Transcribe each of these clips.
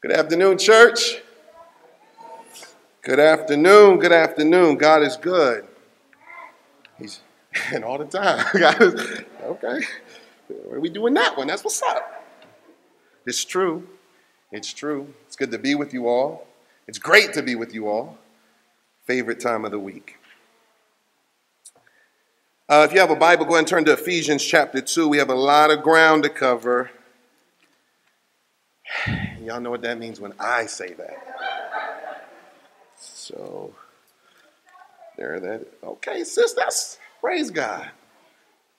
Good afternoon, church. Good afternoon. Good afternoon. God is good. He's and all the time. God is, okay. Are we doing that one? That's what's up. It's true. It's true. It's good to be with you all. It's great to be with you all. Favorite time of the week. Uh, if you have a Bible, go ahead and turn to Ephesians chapter 2. We have a lot of ground to cover. Y'all know what that means when I say that. So, there that. Okay, sis, that's praise God.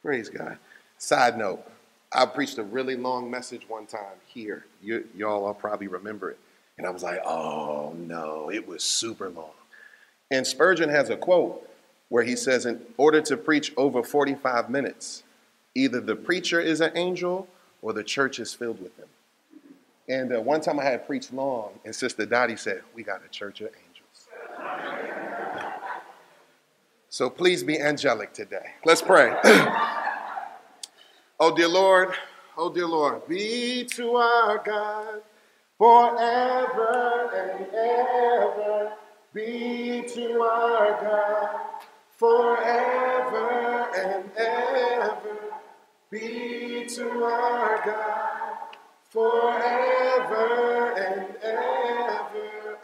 Praise God. Side note, I preached a really long message one time here. You, y'all all probably remember it. And I was like, oh no, it was super long. And Spurgeon has a quote where he says, in order to preach over 45 minutes, either the preacher is an angel or the church is filled with them. And uh, one time I had preached long, and Sister Dottie said, We got a church of angels. so please be angelic today. Let's pray. oh, dear Lord, oh, dear Lord, be to our God forever and ever. Be to our God forever and ever. Be to our God forever and ever.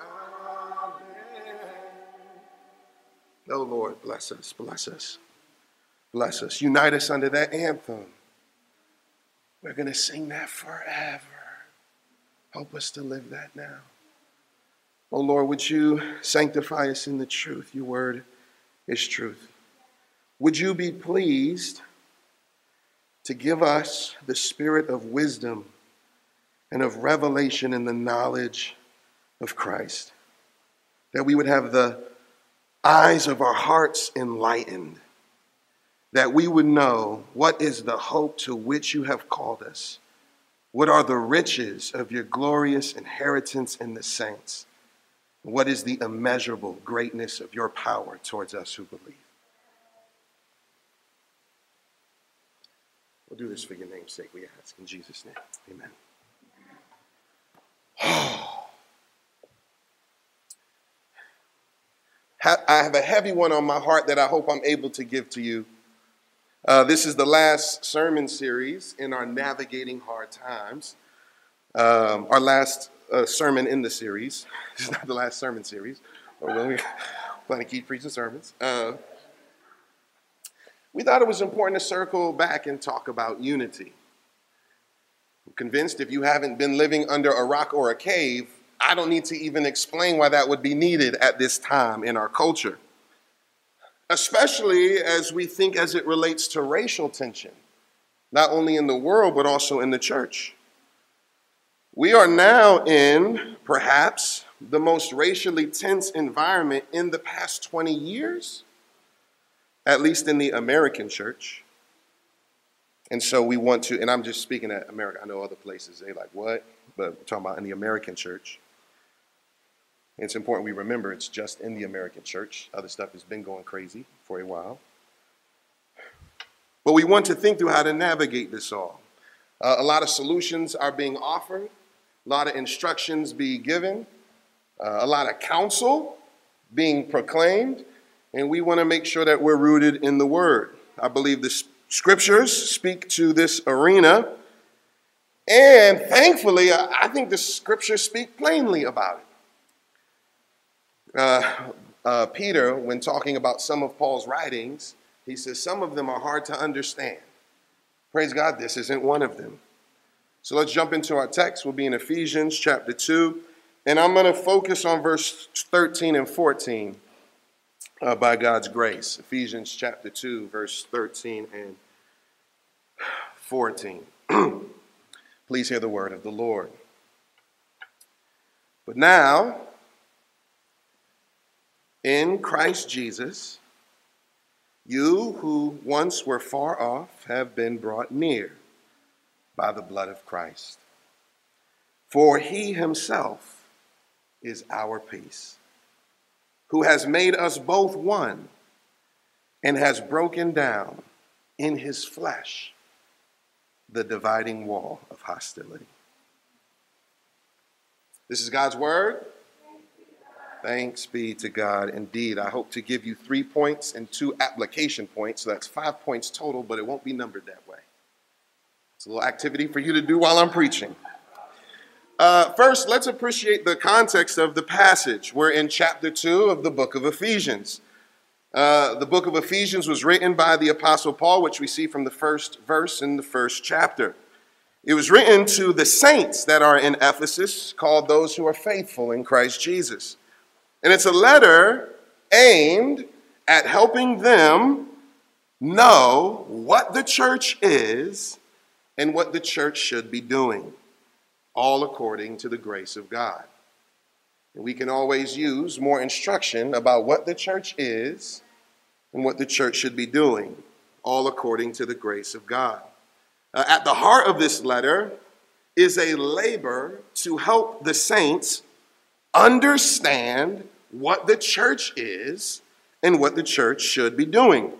Amen. Oh Lord, bless us, bless us, bless us. Unite us under that anthem. We're going to sing that forever. Help us to live that now. Oh Lord, would you sanctify us in the truth? Your word is truth. Would you be pleased to give us the spirit of wisdom and of revelation in the knowledge of Christ? That we would have the eyes of our hearts enlightened, that we would know what is the hope to which you have called us, what are the riches of your glorious inheritance in the saints what is the immeasurable greatness of your power towards us who believe? We'll do this for your name's sake, we ask. In Jesus' name, amen. I have a heavy one on my heart that I hope I'm able to give to you. Uh, this is the last sermon series in our Navigating Hard Times, um, our last a sermon in the series. This is not the last sermon series. We plan to keep preaching sermons. Uh, we thought it was important to circle back and talk about unity. I'm convinced if you haven't been living under a rock or a cave, I don't need to even explain why that would be needed at this time in our culture. Especially as we think as it relates to racial tension, not only in the world, but also in the church. We are now in perhaps the most racially tense environment in the past 20 years, at least in the American church. And so we want to, and I'm just speaking at America. I know other places, they like, what? But we're talking about in the American church. It's important we remember it's just in the American church. Other stuff has been going crazy for a while. But we want to think through how to navigate this all. Uh, a lot of solutions are being offered a lot of instructions be given, uh, a lot of counsel being proclaimed, and we want to make sure that we're rooted in the Word. I believe the scriptures speak to this arena, and thankfully, I think the scriptures speak plainly about it. Uh, uh, Peter, when talking about some of Paul's writings, he says some of them are hard to understand. Praise God, this isn't one of them. So let's jump into our text. We'll be in Ephesians chapter 2, and I'm going to focus on verse 13 and 14 uh, by God's grace. Ephesians chapter 2, verse 13 and 14. Please hear the word of the Lord. But now, in Christ Jesus, you who once were far off have been brought near by the blood of Christ. For he himself is our peace, who has made us both one and has broken down in his flesh the dividing wall of hostility. This is God's word. Thanks be to God indeed. I hope to give you three points and two application points. So that's five points total, but it won't be numbered that way. It's a little activity for you to do while I'm preaching. Uh, first, let's appreciate the context of the passage. We're in chapter 2 of the book of Ephesians. Uh, the book of Ephesians was written by the Apostle Paul, which we see from the first verse in the first chapter. It was written to the saints that are in Ephesus, called those who are faithful in Christ Jesus. And it's a letter aimed at helping them know what the church is and what the church should be doing all according to the grace of God. And we can always use more instruction about what the church is and what the church should be doing, all according to the grace of God. Uh, at the heart of this letter is a labor to help the saints understand what the church is and what the church should be doing.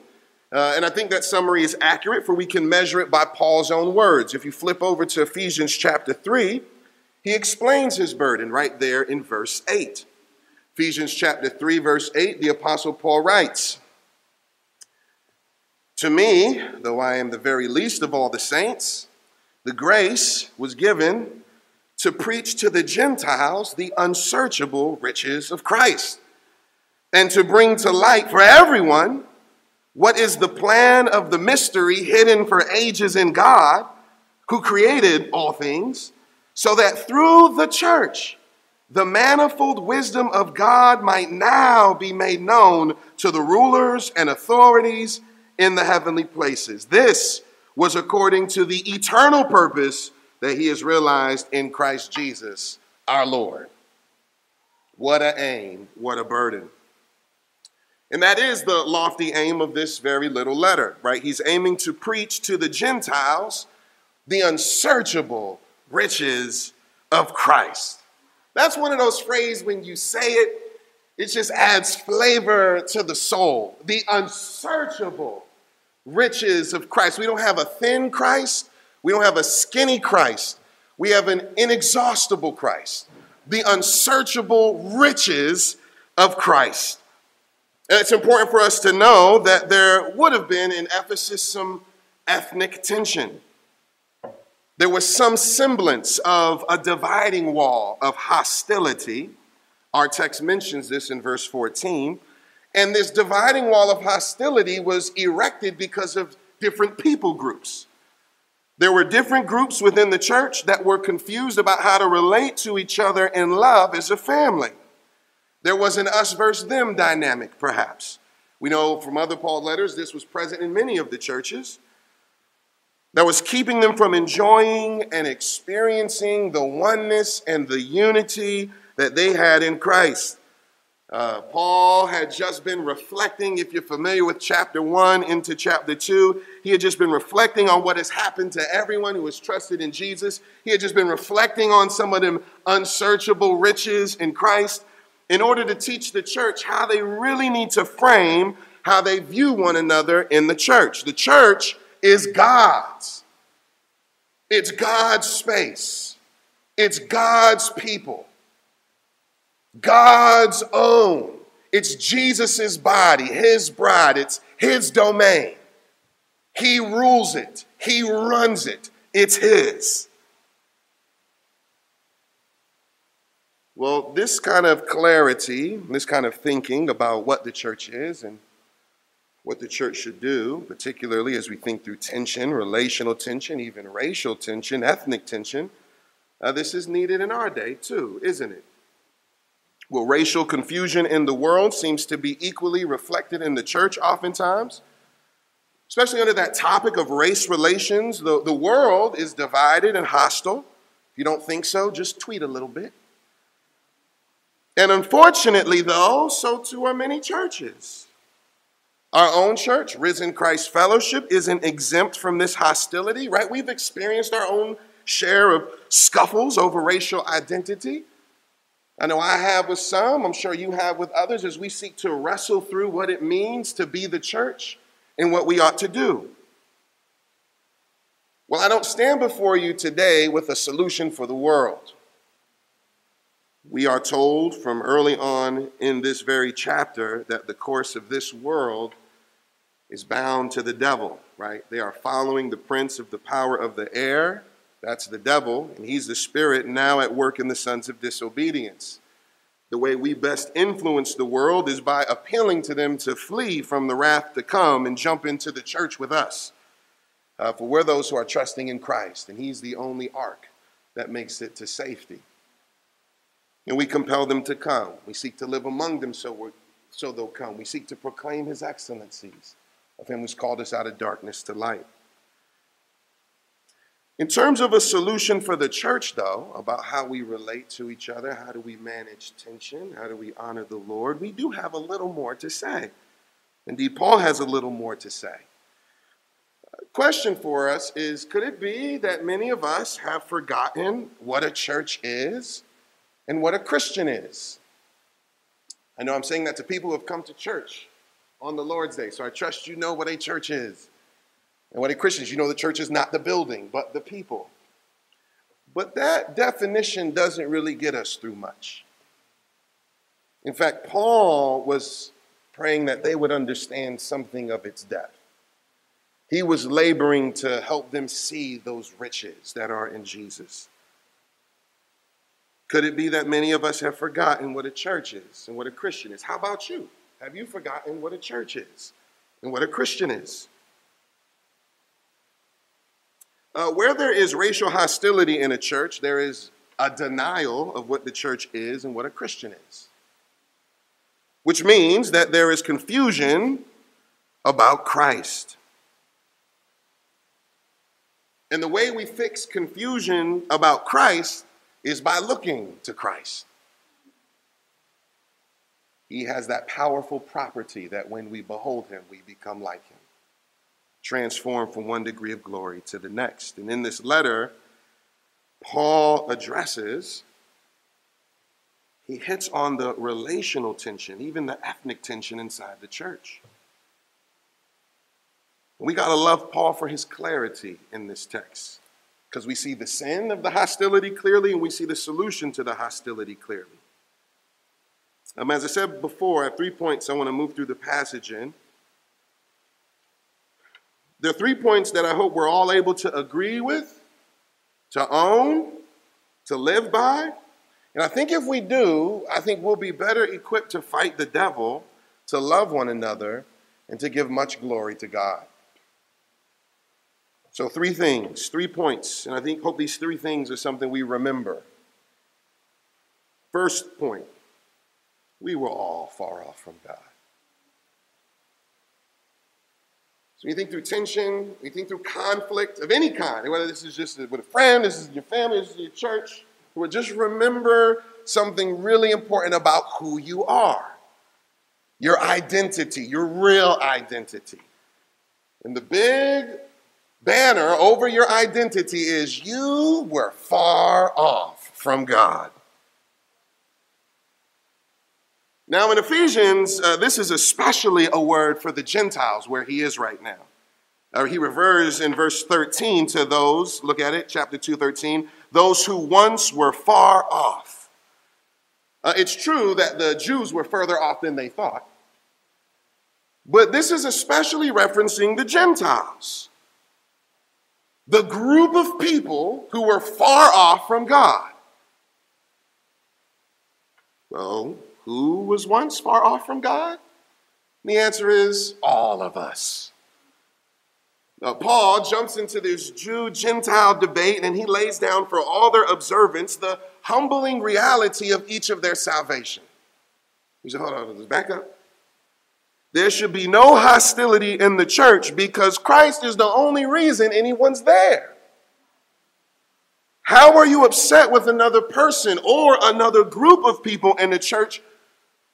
Uh, and I think that summary is accurate, for we can measure it by Paul's own words. If you flip over to Ephesians chapter 3, he explains his burden right there in verse 8. Ephesians chapter 3, verse 8, the Apostle Paul writes To me, though I am the very least of all the saints, the grace was given to preach to the Gentiles the unsearchable riches of Christ and to bring to light for everyone what is the plan of the mystery hidden for ages in God, who created all things, so that through the church, the manifold wisdom of God might now be made known to the rulers and authorities in the heavenly places. This was according to the eternal purpose that he has realized in Christ Jesus our Lord. What a aim, what a burden. And that is the lofty aim of this very little letter, right? He's aiming to preach to the Gentiles the unsearchable riches of Christ. That's one of those phrases when you say it, it just adds flavor to the soul. The unsearchable riches of Christ. We don't have a thin Christ, we don't have a skinny Christ, we have an inexhaustible Christ. The unsearchable riches of Christ. And it's important for us to know that there would have been in Ephesus some ethnic tension. There was some semblance of a dividing wall of hostility. Our text mentions this in verse 14. And this dividing wall of hostility was erected because of different people groups. There were different groups within the church that were confused about how to relate to each other in love as a family. There was an us versus them dynamic, perhaps. We know from other Paul letters this was present in many of the churches. That was keeping them from enjoying and experiencing the oneness and the unity that they had in Christ. Uh, Paul had just been reflecting, if you're familiar with chapter 1 into chapter 2, he had just been reflecting on what has happened to everyone who has trusted in Jesus. He had just been reflecting on some of them unsearchable riches in Christ in order to teach the church how they really need to frame how they view one another in the church. The church is God's, it's God's space, it's God's people, God's own. It's Jesus' body, his bride, it's his domain. He rules it, he runs it, it's his. Well, this kind of clarity, this kind of thinking about what the church is and what the church should do, particularly as we think through tension, relational tension, even racial tension, ethnic tension, uh, this is needed in our day too, isn't it? Well, racial confusion in the world seems to be equally reflected in the church oftentimes, especially under that topic of race relations. The, the world is divided and hostile. If you don't think so, just tweet a little bit. And unfortunately, though, so too are many churches. Our own church, Risen Christ Fellowship, isn't exempt from this hostility, right? We've experienced our own share of scuffles over racial identity. I know I have with some, I'm sure you have with others, as we seek to wrestle through what it means to be the church and what we ought to do. Well, I don't stand before you today with a solution for the world. We are told from early on in this very chapter that the course of this world is bound to the devil, right? They are following the prince of the power of the air. That's the devil, and he's the spirit now at work in the sons of disobedience. The way we best influence the world is by appealing to them to flee from the wrath to come and jump into the church with us. Uh, for we're those who are trusting in Christ, and he's the only ark that makes it to safety. And we compel them to come. We seek to live among them so, so they'll come. We seek to proclaim his excellencies of him who's called us out of darkness to light. In terms of a solution for the church, though, about how we relate to each other, how do we manage tension, how do we honor the Lord, we do have a little more to say. Indeed, Paul has a little more to say. Question for us is could it be that many of us have forgotten what a church is and what a Christian is? I know I'm saying that to people who have come to church on the Lord's Day, so I trust you know what a church is. And what a Christian is, you know the church is not the building, but the people. But that definition doesn't really get us through much. In fact, Paul was praying that they would understand something of its depth. He was laboring to help them see those riches that are in Jesus. Could it be that many of us have forgotten what a church is and what a Christian is? How about you? Have you forgotten what a church is and what a Christian is? Uh, where there is racial hostility in a church, there is a denial of what the church is and what a Christian is. Which means that there is confusion about Christ. And the way we fix confusion about Christ is by looking to Christ. He has that powerful property that when we behold him, we become like him, transformed from one degree of glory to the next. And in this letter, Paul addresses, he hits on the relational tension, even the ethnic tension inside the church. We got to love Paul for his clarity in this text because we see the sin of the hostility clearly and we see the solution to the hostility clearly. Um, as I said before, I have three points I want to move through the passage in. There are three points that I hope we're all able to agree with, to own, to live by. And I think if we do, I think we'll be better equipped to fight the devil, to love one another, and to give much glory to God. So, three things, three points, and I think hope these three things are something we remember. First point we were all far off from God. So, you think through tension, you think through conflict of any kind, whether this is just with a friend, this is your family, this is your church, but just remember something really important about who you are your identity, your real identity. And the big banner over your identity is you were far off from God. Now, in Ephesians, uh, this is especially a word for the Gentiles where he is right now. Uh, he refers in verse 13 to those, look at it, chapter 2, 13, those who once were far off. Uh, it's true that the Jews were further off than they thought, but this is especially referencing the Gentiles the group of people who were far off from God. Well, who was once far off from God? The answer is all of us. Now, Paul jumps into this Jew Gentile debate and he lays down for all their observance the humbling reality of each of their salvation. He said, hold on, back up. There should be no hostility in the church because Christ is the only reason anyone's there. How are you upset with another person or another group of people in the church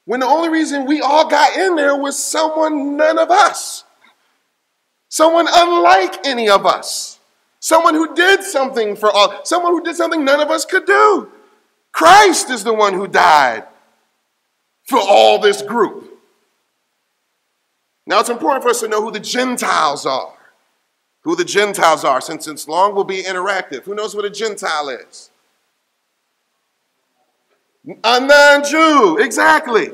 when the only reason we all got in there was someone none of us? Someone unlike any of us. Someone who did something for all, someone who did something none of us could do. Christ is the one who died for all this group. Now, it's important for us to know who the Gentiles are. Who the Gentiles are, since it's long will be interactive. Who knows what a Gentile is? A non Jew, exactly.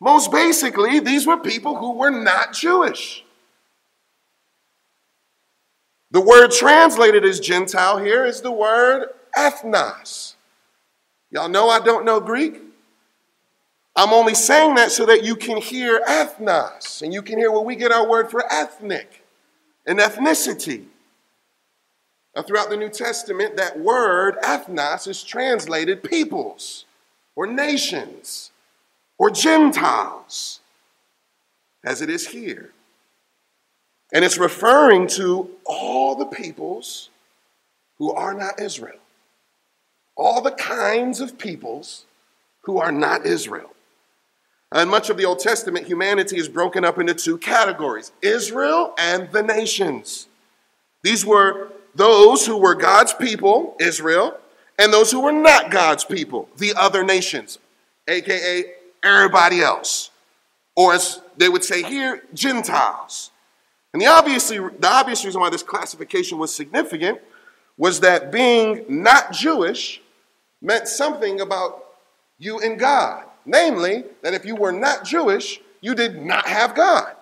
Most basically, these were people who were not Jewish. The word translated as Gentile here is the word ethnos. Y'all know I don't know Greek? I'm only saying that so that you can hear ethnos and you can hear where we get our word for ethnic and ethnicity. Now, throughout the New Testament, that word ethnos is translated peoples or nations or Gentiles, as it is here. And it's referring to all the peoples who are not Israel, all the kinds of peoples who are not Israel. In much of the Old Testament, humanity is broken up into two categories Israel and the nations. These were those who were God's people, Israel, and those who were not God's people, the other nations, aka everybody else. Or as they would say here, Gentiles. And the, obviously, the obvious reason why this classification was significant was that being not Jewish meant something about you and God. Namely, that if you were not Jewish, you did not have God.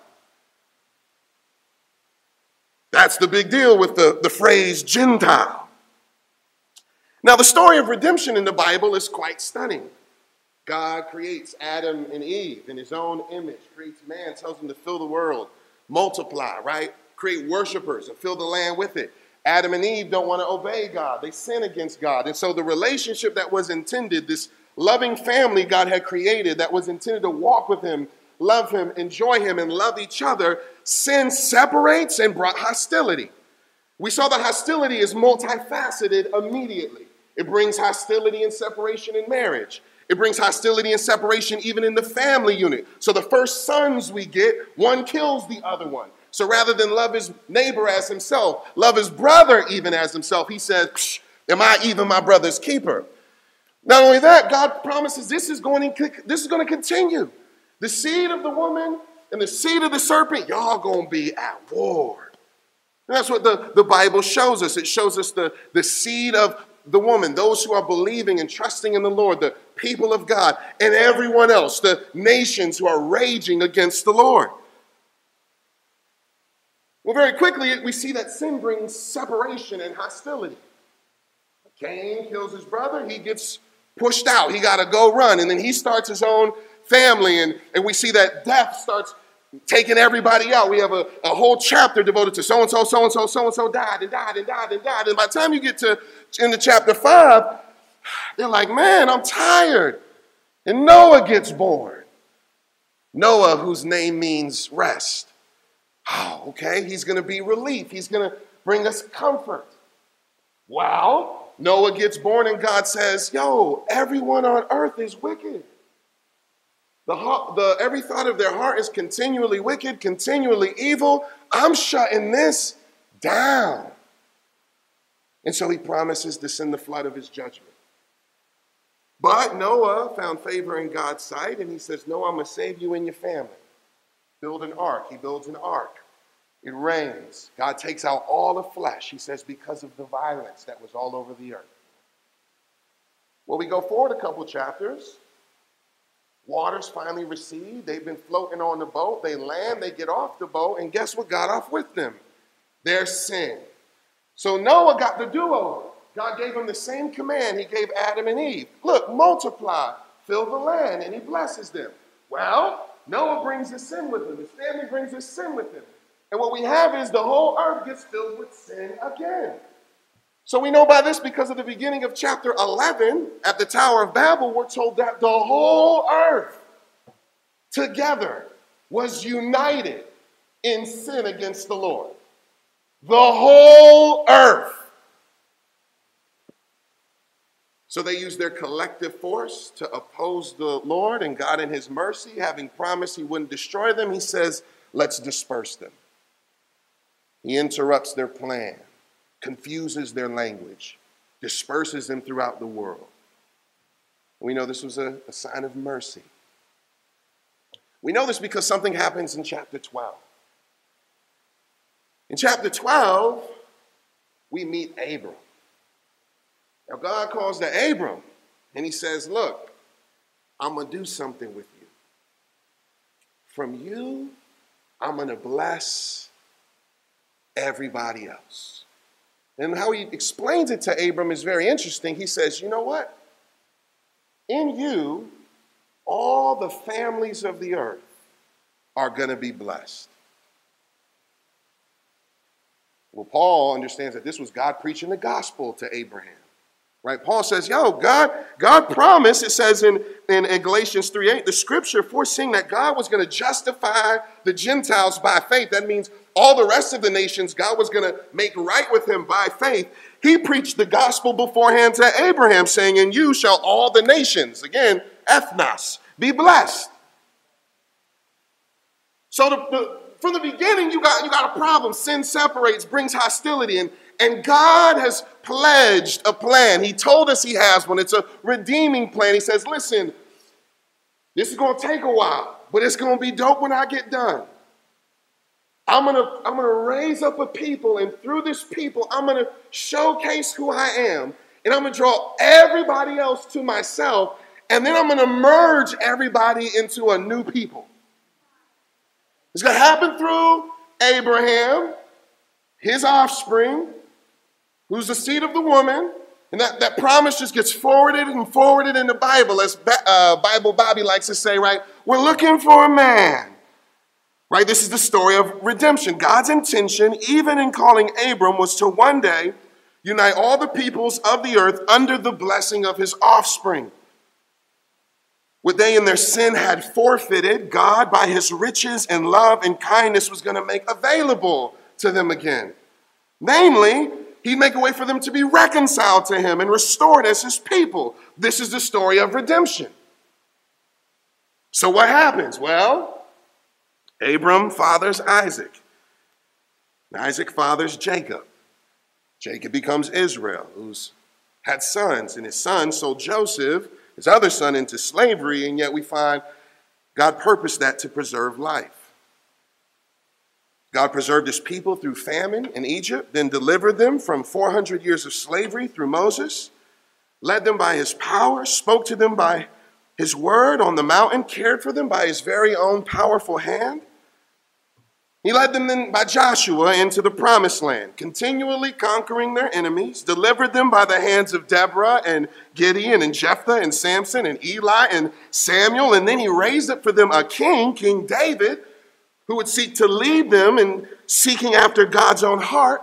That's the big deal with the, the phrase Gentile. Now, the story of redemption in the Bible is quite stunning. God creates Adam and Eve in his own image, creates man, tells him to fill the world, multiply, right? Create worshipers and fill the land with it. Adam and Eve don't want to obey God. They sin against God. And so the relationship that was intended, this loving family God had created that was intended to walk with Him, love Him, enjoy Him, and love each other, sin separates and brought hostility. We saw that hostility is multifaceted immediately. It brings hostility and separation in marriage. It brings hostility and separation even in the family unit. So the first sons we get, one kills the other one. So rather than love his neighbor as himself, love his brother even as himself, he says, Am I even my brother's keeper? Not only that, God promises this is going to, this is going to continue. The seed of the woman and the seed of the serpent, y'all going to be at war. And that's what the, the Bible shows us. It shows us the, the seed of the woman, those who are believing and trusting in the Lord, the people of God, and everyone else, the nations who are raging against the Lord. Well, very quickly, we see that sin brings separation and hostility. Cain kills his brother, he gets pushed out. He got to go run. And then he starts his own family. And, and we see that death starts taking everybody out. We have a, a whole chapter devoted to so and so, so and so, so and so died and died and died and died. And by the time you get to into chapter five, they're like, man, I'm tired. And Noah gets born. Noah, whose name means rest. Oh, okay, he's going to be relief. He's going to bring us comfort. Well, Noah gets born and God says, Yo, everyone on earth is wicked. The, the, every thought of their heart is continually wicked, continually evil. I'm shutting this down. And so he promises to send the flood of his judgment. But Noah found favor in God's sight, and he says, No, I'm going to save you and your family. Build an ark. He builds an ark. It rains. God takes out all the flesh, he says, because of the violence that was all over the earth. Well, we go forward a couple chapters. Waters finally recede. They've been floating on the boat. They land, they get off the boat, and guess what got off with them? Their sin. So Noah got the do over. God gave him the same command he gave Adam and Eve look, multiply, fill the land, and he blesses them. Well, Noah brings his sin with him, his family brings his sin with him. And what we have is the whole earth gets filled with sin again. So we know by this because of the beginning of chapter 11 at the Tower of Babel, we're told that the whole earth together was united in sin against the Lord. The whole earth. So they used their collective force to oppose the Lord, and God, in His mercy, having promised He wouldn't destroy them, He says, Let's disperse them. He interrupts their plan, confuses their language, disperses them throughout the world. We know this was a, a sign of mercy. We know this because something happens in chapter 12. In chapter 12, we meet Abram. Now, God calls to Abram and he says, Look, I'm going to do something with you. From you, I'm going to bless everybody else. And how he explains it to Abram is very interesting. He says, You know what? In you, all the families of the earth are going to be blessed. Well, Paul understands that this was God preaching the gospel to Abraham. Right? Paul says, yo, God, God promised, it says in, in, in Galatians 3:8, the scripture foreseeing that God was going to justify the Gentiles by faith. That means all the rest of the nations, God was going to make right with him by faith. He preached the gospel beforehand to Abraham, saying, In you shall all the nations, again, ethnos, be blessed. So the, the, from the beginning, you got, you got a problem. Sin separates, brings hostility, and and God has pledged a plan. He told us He has one. It's a redeeming plan. He says, listen, this is going to take a while, but it's going to be dope when I get done. I'm going to I'm going to raise up a people, and through this people, I'm going to showcase who I am, and I'm going to draw everybody else to myself, and then I'm going to merge everybody into a new people. It's going to happen through Abraham, his offspring, who's the seed of the woman. And that, that promise just gets forwarded and forwarded in the Bible, as uh, Bible Bobby likes to say, right? We're looking for a man. Right? This is the story of redemption. God's intention, even in calling Abram, was to one day unite all the peoples of the earth under the blessing of his offspring. What they in their sin had forfeited, God, by his riches and love and kindness, was going to make available to them again. Namely, He'd make a way for them to be reconciled to him and restored as his people. This is the story of redemption. So, what happens? Well, Abram fathers Isaac. Isaac fathers Jacob. Jacob becomes Israel, who's had sons, and his son sold Joseph, his other son, into slavery, and yet we find God purposed that to preserve life. God preserved his people through famine in Egypt, then delivered them from 400 years of slavery through Moses, led them by his power, spoke to them by his word on the mountain, cared for them by his very own powerful hand. He led them then by Joshua into the promised land, continually conquering their enemies, delivered them by the hands of Deborah and Gideon and Jephthah and Samson and Eli and Samuel, and then he raised up for them a king, King David who would seek to lead them in seeking after God's own heart.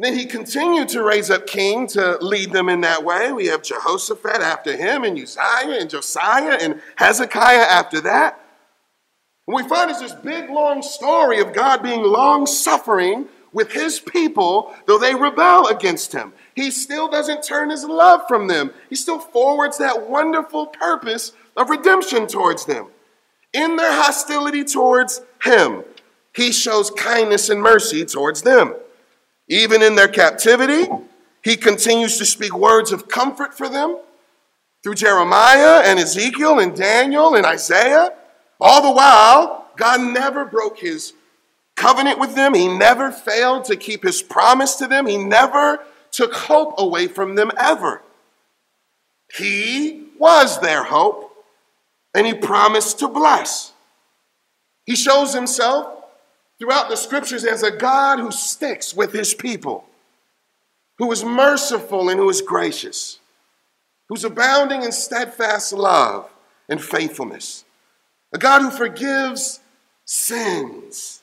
then he continued to raise up king to lead them in that way. We have Jehoshaphat after him, and Uzziah, and Josiah, and Hezekiah after that. And we find it's this big, long story of God being long suffering with his people, though they rebel against him. He still doesn't turn his love from them, he still forwards that wonderful purpose of redemption towards them. In their hostility towards him, he shows kindness and mercy towards them. Even in their captivity, he continues to speak words of comfort for them through Jeremiah and Ezekiel and Daniel and Isaiah. All the while, God never broke his covenant with them. He never failed to keep his promise to them. He never took hope away from them ever. He was their hope and he promised to bless. He shows himself throughout the scriptures as a God who sticks with his people, who is merciful and who is gracious, who's abounding in steadfast love and faithfulness, a God who forgives sins,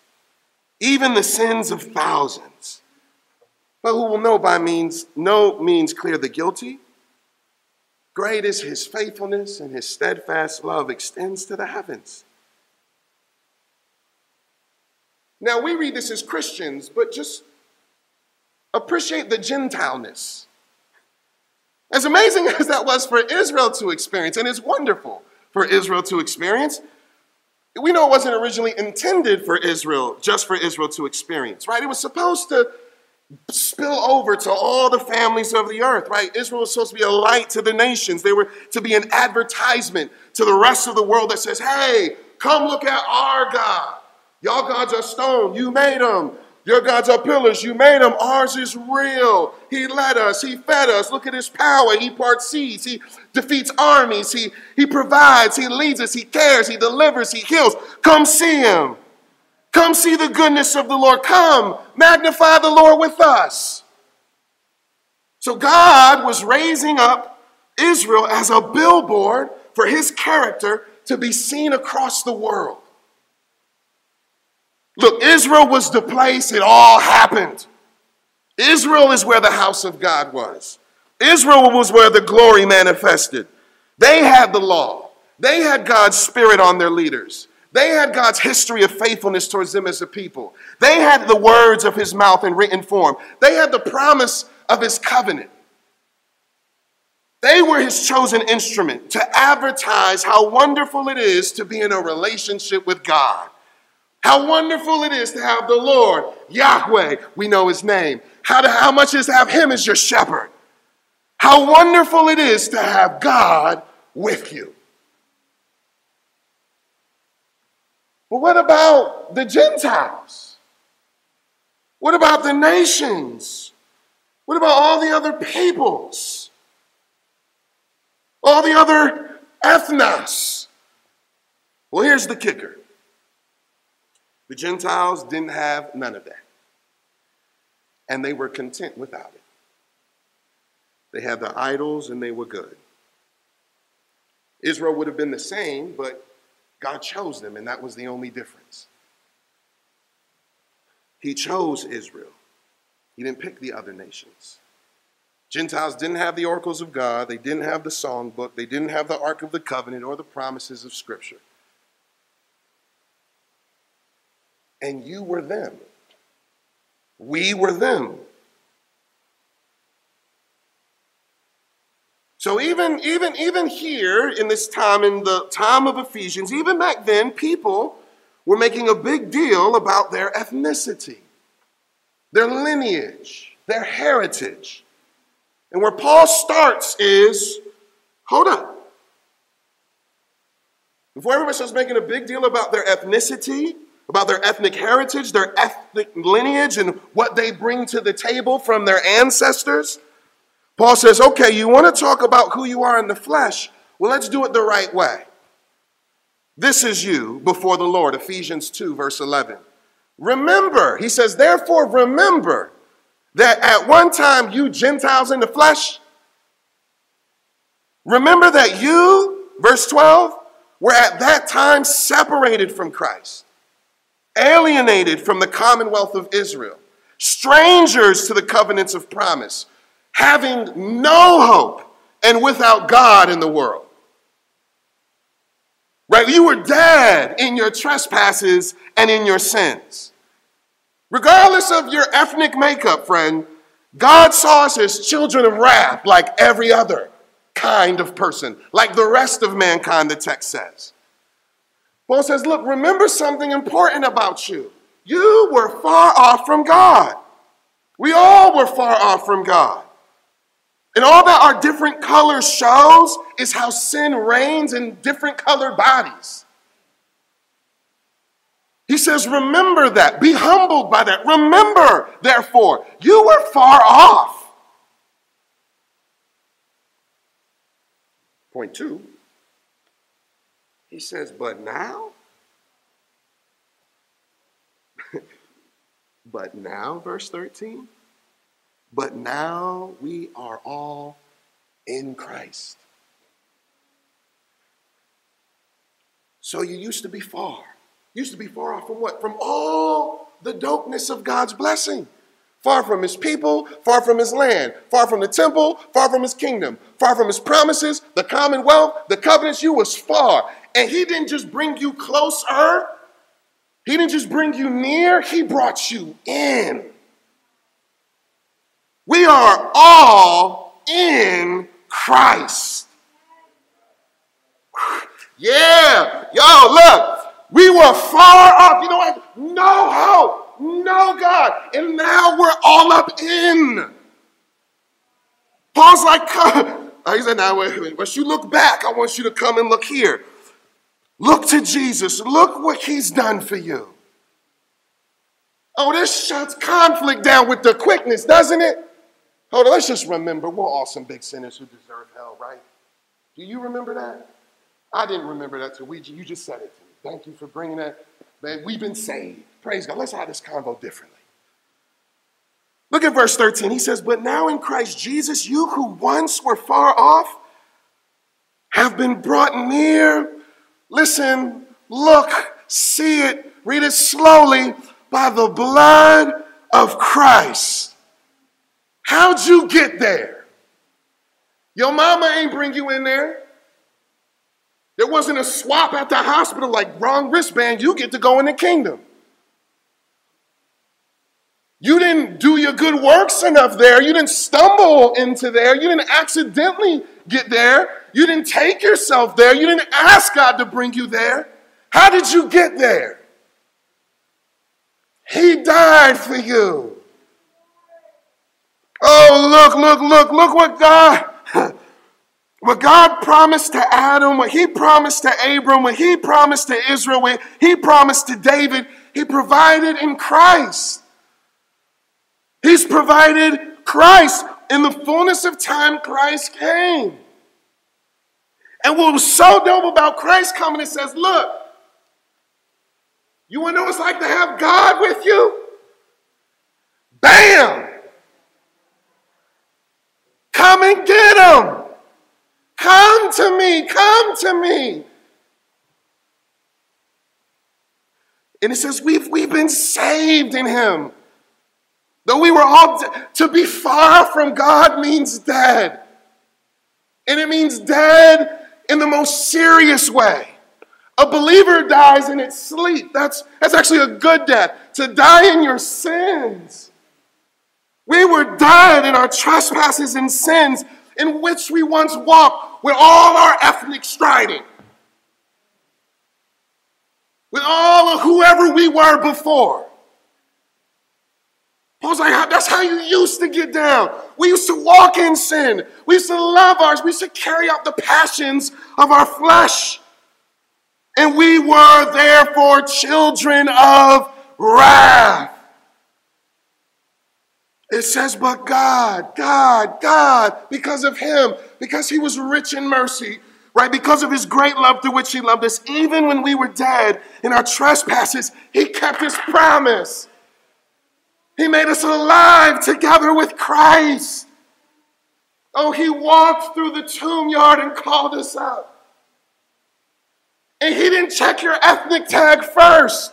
even the sins of thousands, but who will know by means no means clear the guilty Great is his faithfulness, and his steadfast love extends to the heavens. Now, we read this as Christians, but just appreciate the Gentileness. As amazing as that was for Israel to experience, and it's wonderful for Israel to experience, we know it wasn't originally intended for Israel, just for Israel to experience, right? It was supposed to spill over to all the families of the earth, right? Israel was supposed to be a light to the nations. They were to be an advertisement to the rest of the world that says, hey, come look at our God. Y'all gods are stone. You made them. Your gods are pillars. You made them. Ours is real. He led us. He fed us. Look at his power. He parts seas. He defeats armies. He, he provides. He leads us. He cares. He delivers. He heals. Come see him. Come see the goodness of the Lord. Come magnify the Lord with us. So God was raising up Israel as a billboard for his character to be seen across the world. Look, Israel was the place it all happened. Israel is where the house of God was. Israel was where the glory manifested. They had the law, they had God's spirit on their leaders. They had God's history of faithfulness towards them as a people. They had the words of his mouth in written form. They had the promise of his covenant. They were his chosen instrument to advertise how wonderful it is to be in a relationship with God. How wonderful it is to have the Lord, Yahweh, we know his name. How, to, how much is to have him as your shepherd. How wonderful it is to have God with you. But what about the Gentiles? What about the nations? What about all the other peoples? All the other ethnos? Well, here's the kicker the Gentiles didn't have none of that. And they were content without it. They had their idols and they were good. Israel would have been the same, but God chose them, and that was the only difference. He chose Israel, He didn't pick the other nations. Gentiles didn't have the oracles of God, they didn't have the songbook, they didn't have the Ark of the Covenant or the promises of Scripture. and you were them. We were them. So even, even, even here in this time, in the time of Ephesians, even back then, people were making a big deal about their ethnicity, their lineage, their heritage. And where Paul starts is hold up. Before everybody starts making a big deal about their ethnicity, about their ethnic heritage, their ethnic lineage, and what they bring to the table from their ancestors. Paul says, okay, you want to talk about who you are in the flesh? Well, let's do it the right way. This is you before the Lord, Ephesians 2, verse 11. Remember, he says, therefore, remember that at one time you Gentiles in the flesh, remember that you, verse 12, were at that time separated from Christ alienated from the commonwealth of Israel, strangers to the covenants of promise, having no hope and without God in the world. Right? You were dead in your trespasses and in your sins. Regardless of your ethnic makeup, friend, God saw us as children of wrath like every other kind of person, like the rest of mankind, the text says. Paul says, Look, remember something important about you. You were far off from God. We all were far off from God. And all that our different colors shows is how sin reigns in different colored bodies. He says, Remember that. Be humbled by that. Remember, therefore, you were far off. Point two he says, But now? but now, verse 13? But now we are all in Christ. So you used to be far. Used to be far off from what? From all the dopeness of God's blessing far from his people, far from his land, far from the temple, far from his kingdom, far from his promises, the commonwealth, the covenants. You was far. And he didn't just bring you closer, he didn't just bring you near, he brought you in. We are all in Christ. Yeah, yo, look, we were far off. You know what? No hope no, God. And now we're all up in. Paul's like, uh, he said, now wait, wait, once you look back, I want you to come and look here. Look to Jesus. Look what he's done for you. Oh, this shuts conflict down with the quickness, doesn't it? Hold on, let's just remember we're all some big sinners who deserve hell, right? Do you remember that? I didn't remember that we, you just said it to me. Thank you for bringing that. Man, we've been saved. Praise God. Let's have this convo differently. Look at verse 13. He says, But now in Christ Jesus, you who once were far off have been brought near. Listen, look, see it, read it slowly by the blood of Christ. How'd you get there? Your mama ain't bring you in there. There wasn't a swap at the hospital like wrong wristband, you get to go in the kingdom. You didn't do your good works enough there. You didn't stumble into there. You didn't accidentally get there. You didn't take yourself there. You didn't ask God to bring you there. How did you get there? He died for you. Oh, look, look, look, look what God, what God promised to Adam, what he promised to Abram, what he promised to Israel, what he promised to David, he provided in Christ. He's provided Christ. In the fullness of time, Christ came. And what was so dope about Christ coming, it says, look, you want to know what it's like to have God with you? Bam! Come and get him. Come to me. Come to me. And it says, we've, we've been saved in him. Though we were all, to be far from God means dead. And it means dead in the most serious way. A believer dies in its sleep. That's, that's actually a good death. To die in your sins. We were dead in our trespasses and sins in which we once walked with all our ethnic striding. With all of whoever we were before. Paul's like, that's how you used to get down. We used to walk in sin. We used to love ours. We used to carry out the passions of our flesh. And we were therefore children of wrath. It says, but God, God, God, because of Him, because He was rich in mercy, right? Because of His great love through which He loved us, even when we were dead in our trespasses, He kept His promise. He made us alive together with Christ. Oh, He walked through the tomb yard and called us out. And he didn't check your ethnic tag first.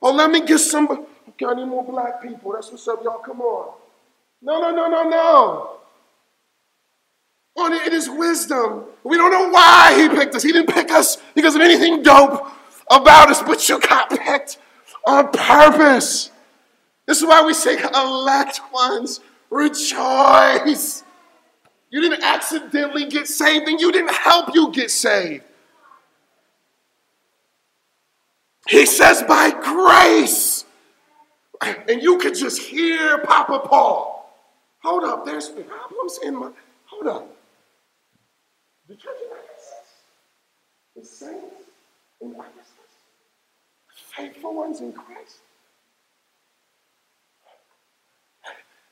Oh, let me get some. I need more black people. That's what's up, y'all. Come on. No, no, no, no, no. Oh, it is wisdom. We don't know why he picked us. He didn't pick us because of anything dope about us, but you got picked on purpose. This is why we say, elect ones, rejoice. You didn't accidentally get saved, and you didn't help you get saved. He says, by grace. And you could just hear Papa Paul. Hold up, there's problems in my. Hold up. The church of Ephesus, the saints in Ephesus, faithful ones in Christ.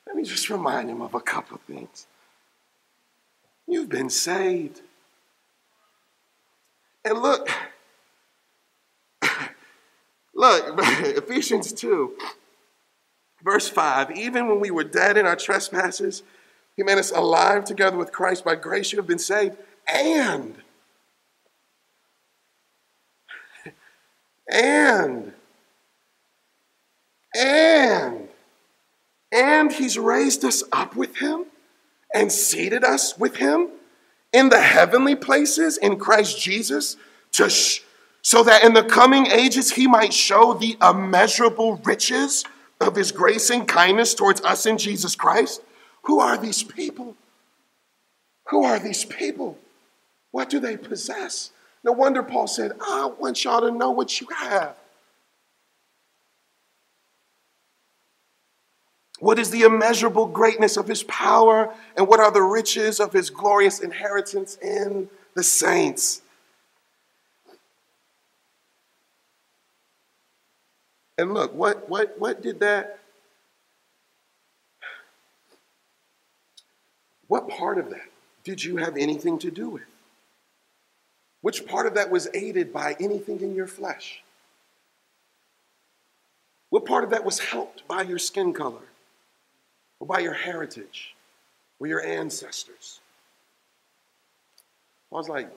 Let me just remind him of a couple things. You've been saved. And look, Look, Ephesians 2, verse 5. Even when we were dead in our trespasses, he made us alive together with Christ. By grace you have been saved. And, and, and, and he's raised us up with him and seated us with him in the heavenly places in Christ Jesus to sh- so that in the coming ages he might show the immeasurable riches of his grace and kindness towards us in Jesus Christ. Who are these people? Who are these people? What do they possess? No wonder Paul said, I want y'all to know what you have. What is the immeasurable greatness of his power, and what are the riches of his glorious inheritance in the saints? And look, what, what, what did that, what part of that did you have anything to do with? Which part of that was aided by anything in your flesh? What part of that was helped by your skin color or by your heritage or your ancestors? I was like,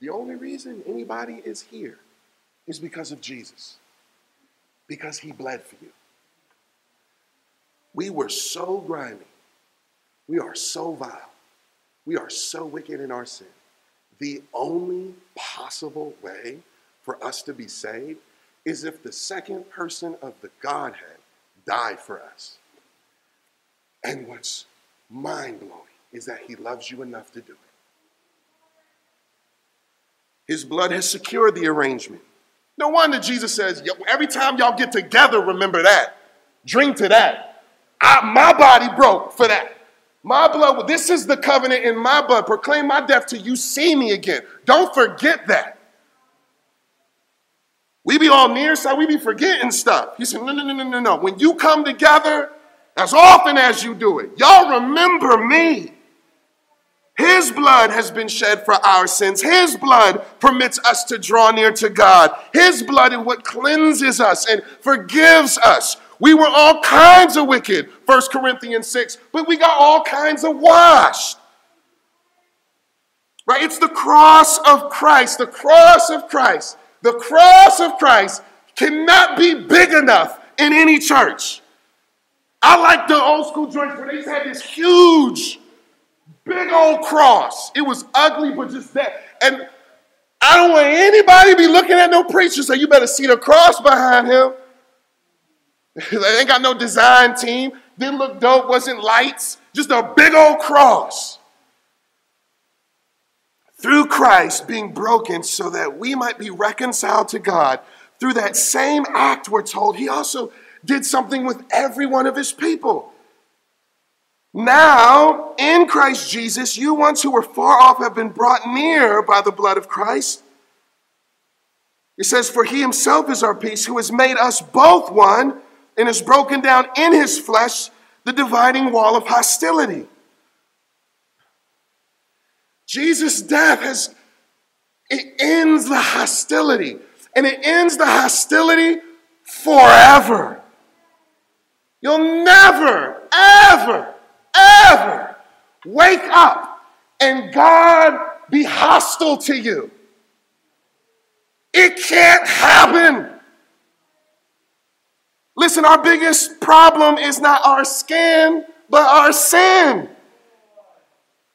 the only reason anybody is here is because of Jesus, because he bled for you. We were so grimy. We are so vile. We are so wicked in our sin. The only possible way for us to be saved is if the second person of the Godhead died for us. And what's mind blowing is that he loves you enough to do it. His blood has secured the arrangement. No wonder Jesus says, every time y'all get together, remember that. Drink to that. I, my body broke for that. My blood, this is the covenant in my blood. Proclaim my death till you see me again. Don't forget that. We be all near side, we be forgetting stuff. He said, No, no, no, no, no, no. When you come together, as often as you do it, y'all remember me. His blood has been shed for our sins. His blood permits us to draw near to God. His blood is what cleanses us and forgives us. We were all kinds of wicked, 1 Corinthians 6, but we got all kinds of washed. Right? It's the cross of Christ, the cross of Christ. The cross of Christ cannot be big enough in any church. I like the old school joints where they had this huge Big old cross. It was ugly, but just that. And I don't want anybody to be looking at no preacher so you better see the cross behind him. they ain't got no design team. Didn't look dope, wasn't lights, just a big old cross. Through Christ being broken so that we might be reconciled to God, through that same act, we're told, he also did something with every one of his people. Now, in Christ Jesus, you once who were far off have been brought near by the blood of Christ. It says, For he himself is our peace, who has made us both one and has broken down in his flesh the dividing wall of hostility. Jesus' death has, it ends the hostility, and it ends the hostility forever. You'll never, ever ever wake up and God be hostile to you. It can't happen. Listen, our biggest problem is not our skin, but our sin.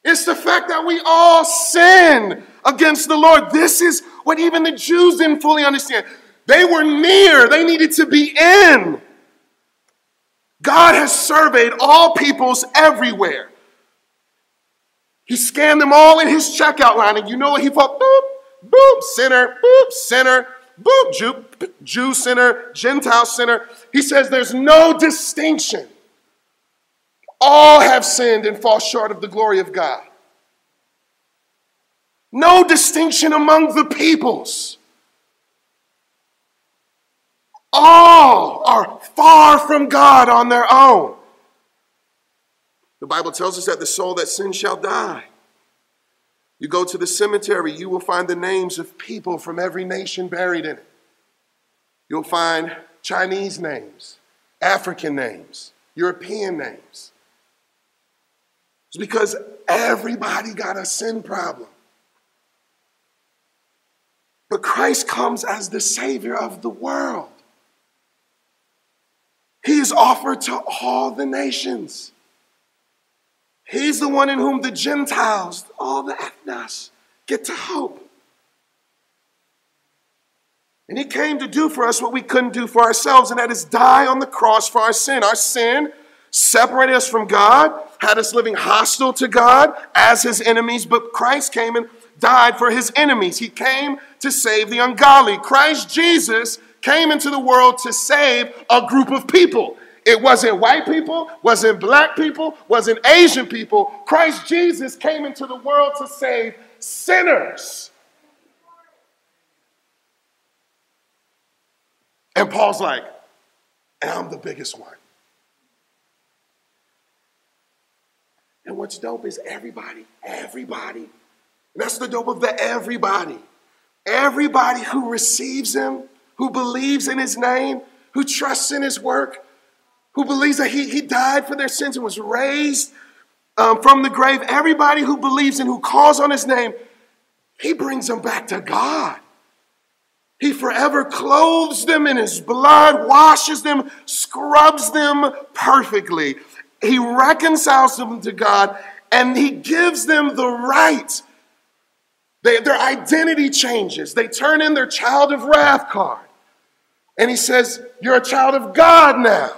It's the fact that we all sin against the Lord. This is what even the Jews didn't fully understand. They were near, they needed to be in. God has surveyed all peoples everywhere. He scanned them all in his checkout line, and you know what he thought? Boop, boop, sinner, boop, sinner, boop, Jew, Jew sinner, Gentile sinner. He says there's no distinction. All have sinned and fall short of the glory of God. No distinction among the peoples. All are far from God on their own. The Bible tells us that the soul that sins shall die. You go to the cemetery, you will find the names of people from every nation buried in it. You'll find Chinese names, African names, European names. It's because everybody got a sin problem. But Christ comes as the Savior of the world. Is offered to all the nations. He's the one in whom the Gentiles, all the ethnos, get to hope. And he came to do for us what we couldn't do for ourselves, and that is die on the cross for our sin. Our sin separated us from God, had us living hostile to God as his enemies, but Christ came and died for his enemies. He came to save the ungodly. Christ Jesus came into the world to save a group of people. It wasn't white people, wasn't black people, wasn't Asian people. Christ Jesus came into the world to save sinners. And Paul's like, and I'm the biggest one. And what's dope is everybody, everybody, that's the dope of the everybody. Everybody who receives him, who believes in his name, who trusts in his work, who believes that he, he died for their sins and was raised um, from the grave, everybody who believes and who calls on his name, he brings them back to God. He forever clothes them in his blood, washes them, scrubs them perfectly. He reconciles them to God and he gives them the right. They, their identity changes. They turn in their child of wrath card. And he says, You're a child of God now.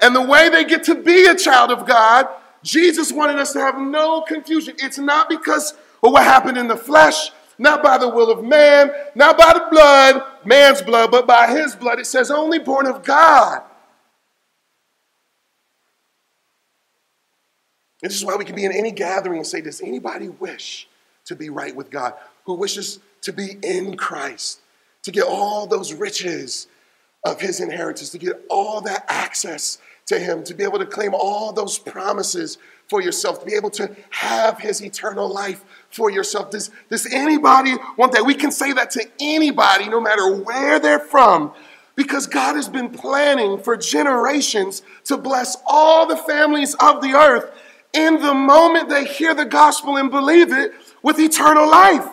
And the way they get to be a child of God, Jesus wanted us to have no confusion. It's not because of what happened in the flesh, not by the will of man, not by the blood, man's blood, but by his blood. It says, only born of God. And this is why we can be in any gathering and say, Does anybody wish to be right with God? Who wishes to be in Christ, to get all those riches of his inheritance, to get all that access to him, to be able to claim all those promises for yourself, to be able to have his eternal life for yourself. Does, does anybody want that? We can say that to anybody, no matter where they're from, because God has been planning for generations to bless all the families of the earth in the moment they hear the gospel and believe it with eternal life.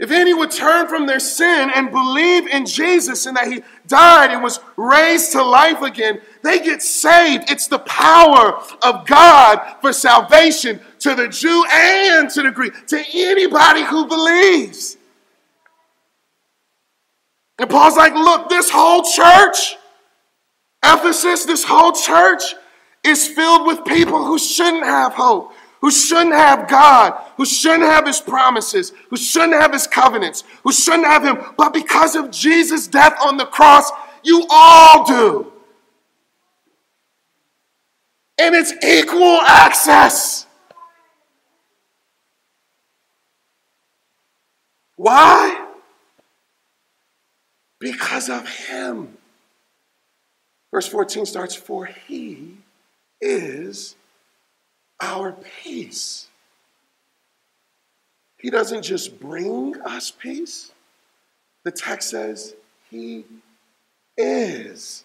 If any would turn from their sin and believe in Jesus and that he died and was raised to life again, they get saved. It's the power of God for salvation to the Jew and to the Greek, to anybody who believes. And Paul's like, look, this whole church, Ephesus, this whole church is filled with people who shouldn't have hope, who shouldn't have God, who shouldn't have his promises, who shouldn't have his covenants, who shouldn't have him. But because of Jesus' death on the cross, you all do. And it's equal access. Why? Because of him. Verse 14 starts, For he is our peace. He doesn't just bring us peace, the text says He is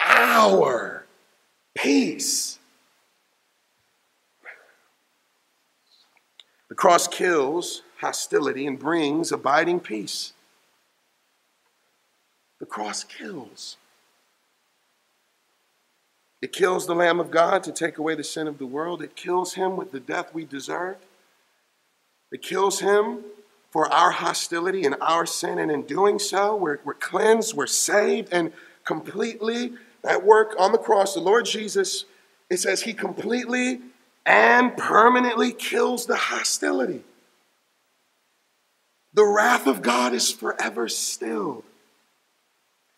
our peace. The cross kills hostility and brings abiding peace. The cross kills. It kills the Lamb of God to take away the sin of the world. It kills him with the death we deserved. It kills him for our hostility and our sin. And in doing so, we're, we're cleansed, we're saved, and completely that work on the cross, the Lord Jesus, it says he completely and permanently kills the hostility. The wrath of God is forever stilled.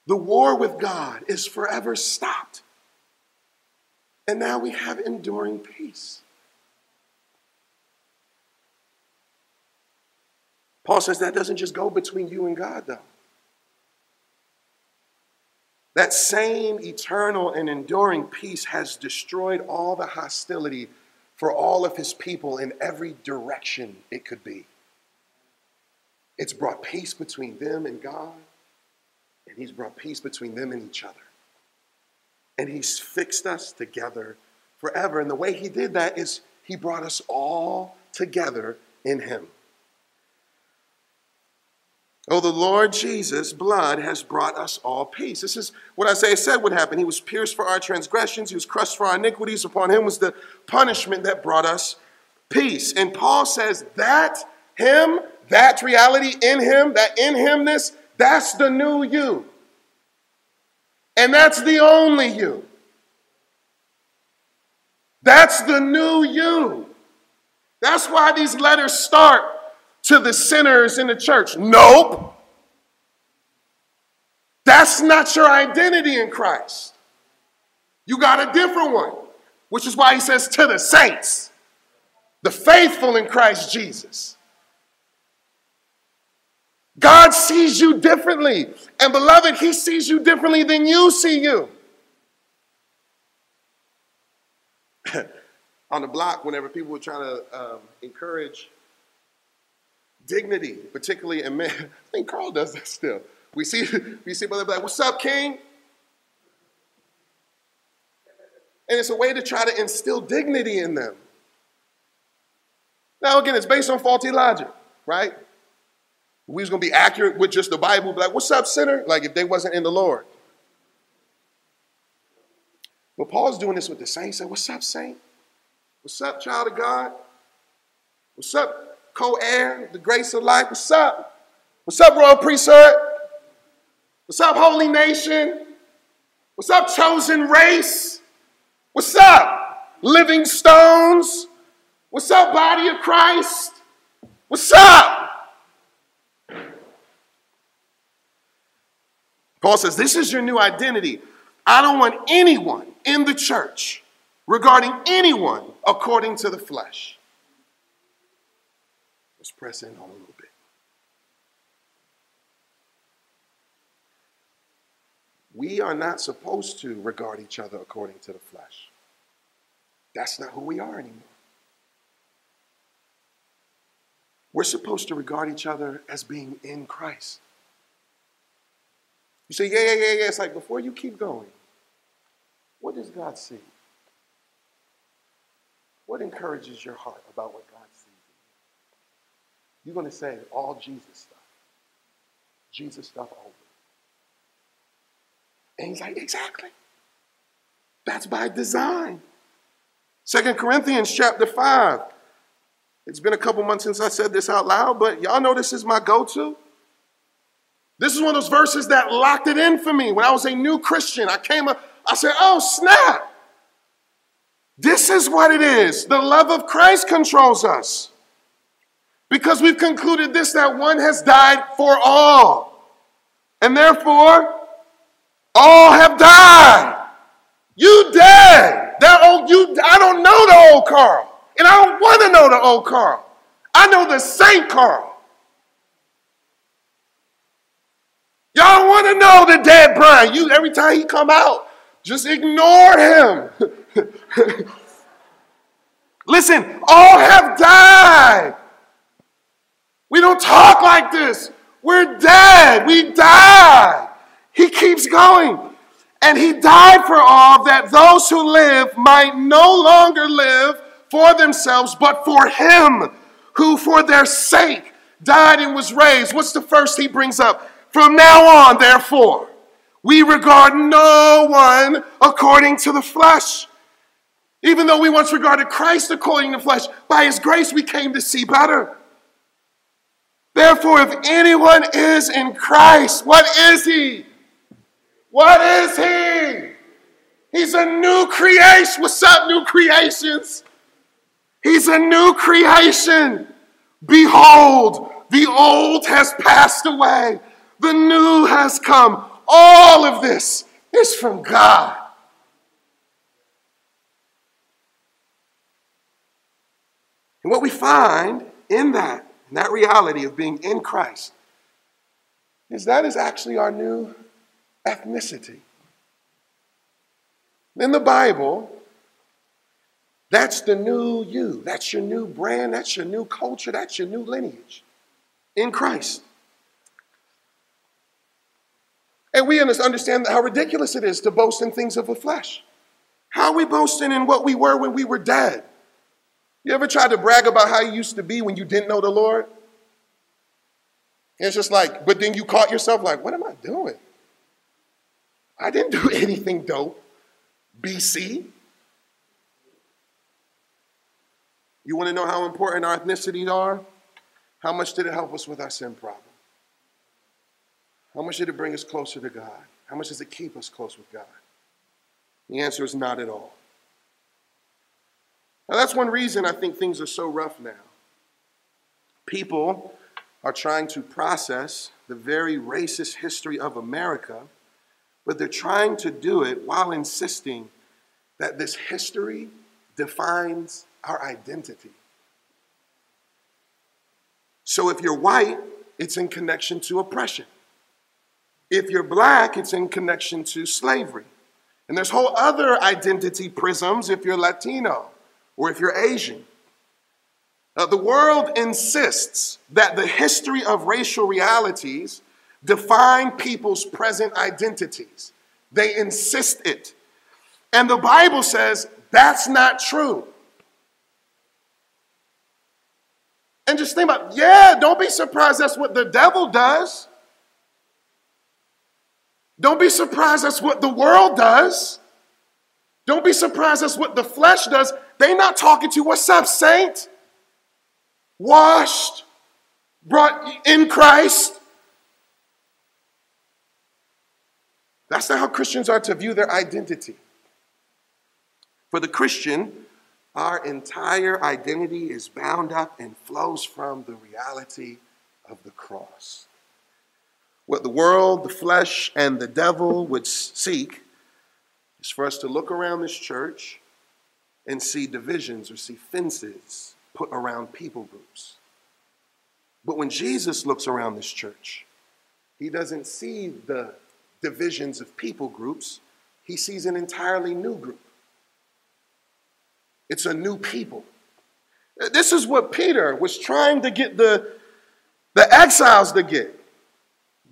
The war with God is forever stopped. And now we have enduring peace. Paul says that doesn't just go between you and God, though. That same eternal and enduring peace has destroyed all the hostility for all of his people in every direction it could be. It's brought peace between them and God, and he's brought peace between them and each other and he's fixed us together forever. And the way he did that is he brought us all together in him. Oh, the Lord Jesus' blood has brought us all peace. This is what Isaiah said would happen. He was pierced for our transgressions, he was crushed for our iniquities. Upon him was the punishment that brought us peace. And Paul says that him, that reality in him, that in himness, that's the new you. And that's the only you. That's the new you. That's why these letters start to the sinners in the church. Nope. That's not your identity in Christ. You got a different one, which is why he says to the saints, the faithful in Christ Jesus. God sees you differently. And beloved, He sees you differently than you see you. On the block, whenever people were trying to um, encourage dignity, particularly in men, I think Carl does that still. We see, we see brother like, "What's up, King?" And it's a way to try to instill dignity in them. Now, again, it's based on faulty logic, right? We was gonna be accurate with just the Bible, like, what's up, sinner? Like if they wasn't in the Lord. But Paul's doing this with the saints. Say, what's up, saint? What's up, child of God? What's up, co-heir, the grace of life? What's up? What's up, royal priesthood? What's up, holy nation? What's up, chosen race? What's up, living stones? What's up, body of Christ? What's up? Paul says, This is your new identity. I don't want anyone in the church regarding anyone according to the flesh. Let's press in on a little bit. We are not supposed to regard each other according to the flesh. That's not who we are anymore. We're supposed to regard each other as being in Christ. You say, yeah, yeah, yeah, yeah. It's like before you keep going, what does God see? What encourages your heart about what God sees in you? You're going to say all Jesus stuff. Jesus stuff over. And he's like, exactly. That's by design. Second Corinthians chapter 5. It's been a couple months since I said this out loud, but y'all know this is my go-to. This is one of those verses that locked it in for me. When I was a new Christian, I came up, I said, oh, snap. This is what it is. The love of Christ controls us. Because we've concluded this that one has died for all. And therefore, all have died. You dead. That old you I don't know the old Carl. And I don't want to know the old Carl. I know the Saint Carl. Y'all want to know the dead Brian. You every time he come out, just ignore him. Listen, all have died. We don't talk like this. We're dead. We died. He keeps going. And he died for all that those who live might no longer live for themselves, but for him who for their sake died and was raised. What's the first he brings up? From now on, therefore, we regard no one according to the flesh. Even though we once regarded Christ according to the flesh, by his grace we came to see better. Therefore, if anyone is in Christ, what is he? What is he? He's a new creation. What's up, new creations? He's a new creation. Behold, the old has passed away. The new has come. All of this is from God. And what we find in that, in that reality of being in Christ, is that is actually our new ethnicity. In the Bible, that's the new you. That's your new brand. That's your new culture. That's your new lineage in Christ. And we understand how ridiculous it is to boast in things of the flesh. How are we boasting in what we were when we were dead? You ever tried to brag about how you used to be when you didn't know the Lord? it's just like, but then you caught yourself like, what am I doing? I didn't do anything dope. BC. You want to know how important our ethnicities are? How much did it help us with our sin problem? How much did it bring us closer to God? How much does it keep us close with God? The answer is not at all. Now, that's one reason I think things are so rough now. People are trying to process the very racist history of America, but they're trying to do it while insisting that this history defines our identity. So if you're white, it's in connection to oppression. If you're black, it's in connection to slavery. And there's whole other identity prisms if you're Latino or if you're Asian. Uh, the world insists that the history of racial realities define people's present identities. They insist it. And the Bible says that's not true. And just think about, yeah, don't be surprised that's what the devil does. Don't be surprised that's what the world does. Don't be surprised that's what the flesh does. They not talking to you. What's up, saint? Washed, brought in Christ. That's not how Christians are to view their identity. For the Christian, our entire identity is bound up and flows from the reality of the cross. What the world, the flesh, and the devil would seek is for us to look around this church and see divisions or see fences put around people groups. But when Jesus looks around this church, he doesn't see the divisions of people groups, he sees an entirely new group. It's a new people. This is what Peter was trying to get the, the exiles to get.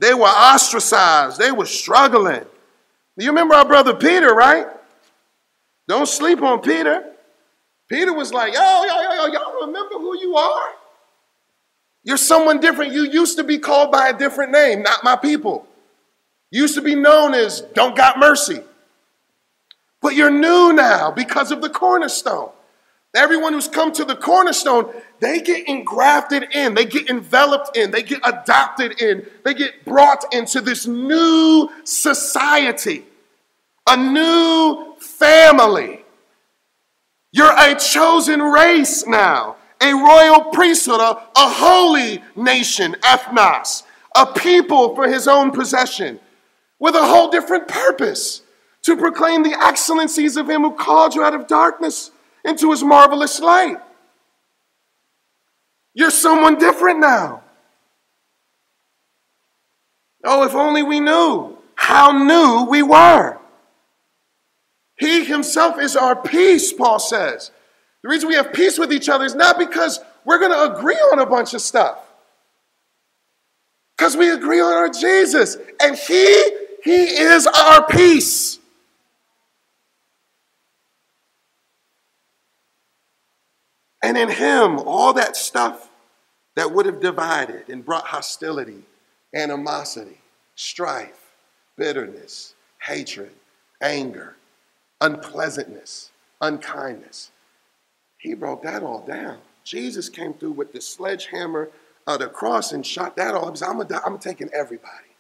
They were ostracized, they were struggling. You remember our brother Peter, right? Don't sleep on Peter. Peter was like, yo, yo, yo, yo, y'all remember who you are? You're someone different. You used to be called by a different name, not my people. You used to be known as don't got mercy. But you're new now because of the cornerstone. Everyone who's come to the cornerstone, they get engrafted in, they get enveloped in, they get adopted in, they get brought into this new society, a new family. You're a chosen race now, a royal priesthood, a, a holy nation, ethnos, a people for his own possession, with a whole different purpose to proclaim the excellencies of him who called you out of darkness into his marvelous light. You're someone different now. Oh, if only we knew how new we were. He himself is our peace, Paul says. The reason we have peace with each other is not because we're going to agree on a bunch of stuff. Because we agree on our Jesus. And he, he is our peace. And in him, all that stuff that would have divided and brought hostility, animosity, strife, bitterness, hatred, anger, unpleasantness, unkindness. He broke that all down. Jesus came through with the sledgehammer of the cross and shot that all up. I'm, I'm taking everybody.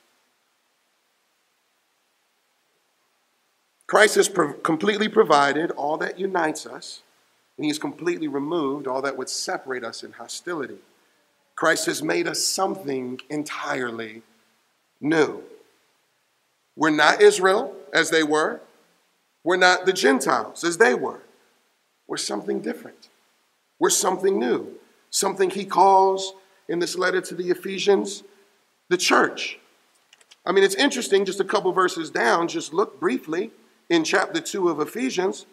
Christ has completely provided all that unites us and he's completely removed all that would separate us in hostility. Christ has made us something entirely new. We're not Israel as they were, we're not the Gentiles as they were. We're something different. We're something new, something he calls in this letter to the Ephesians the church. I mean, it's interesting, just a couple verses down, just look briefly in chapter 2 of Ephesians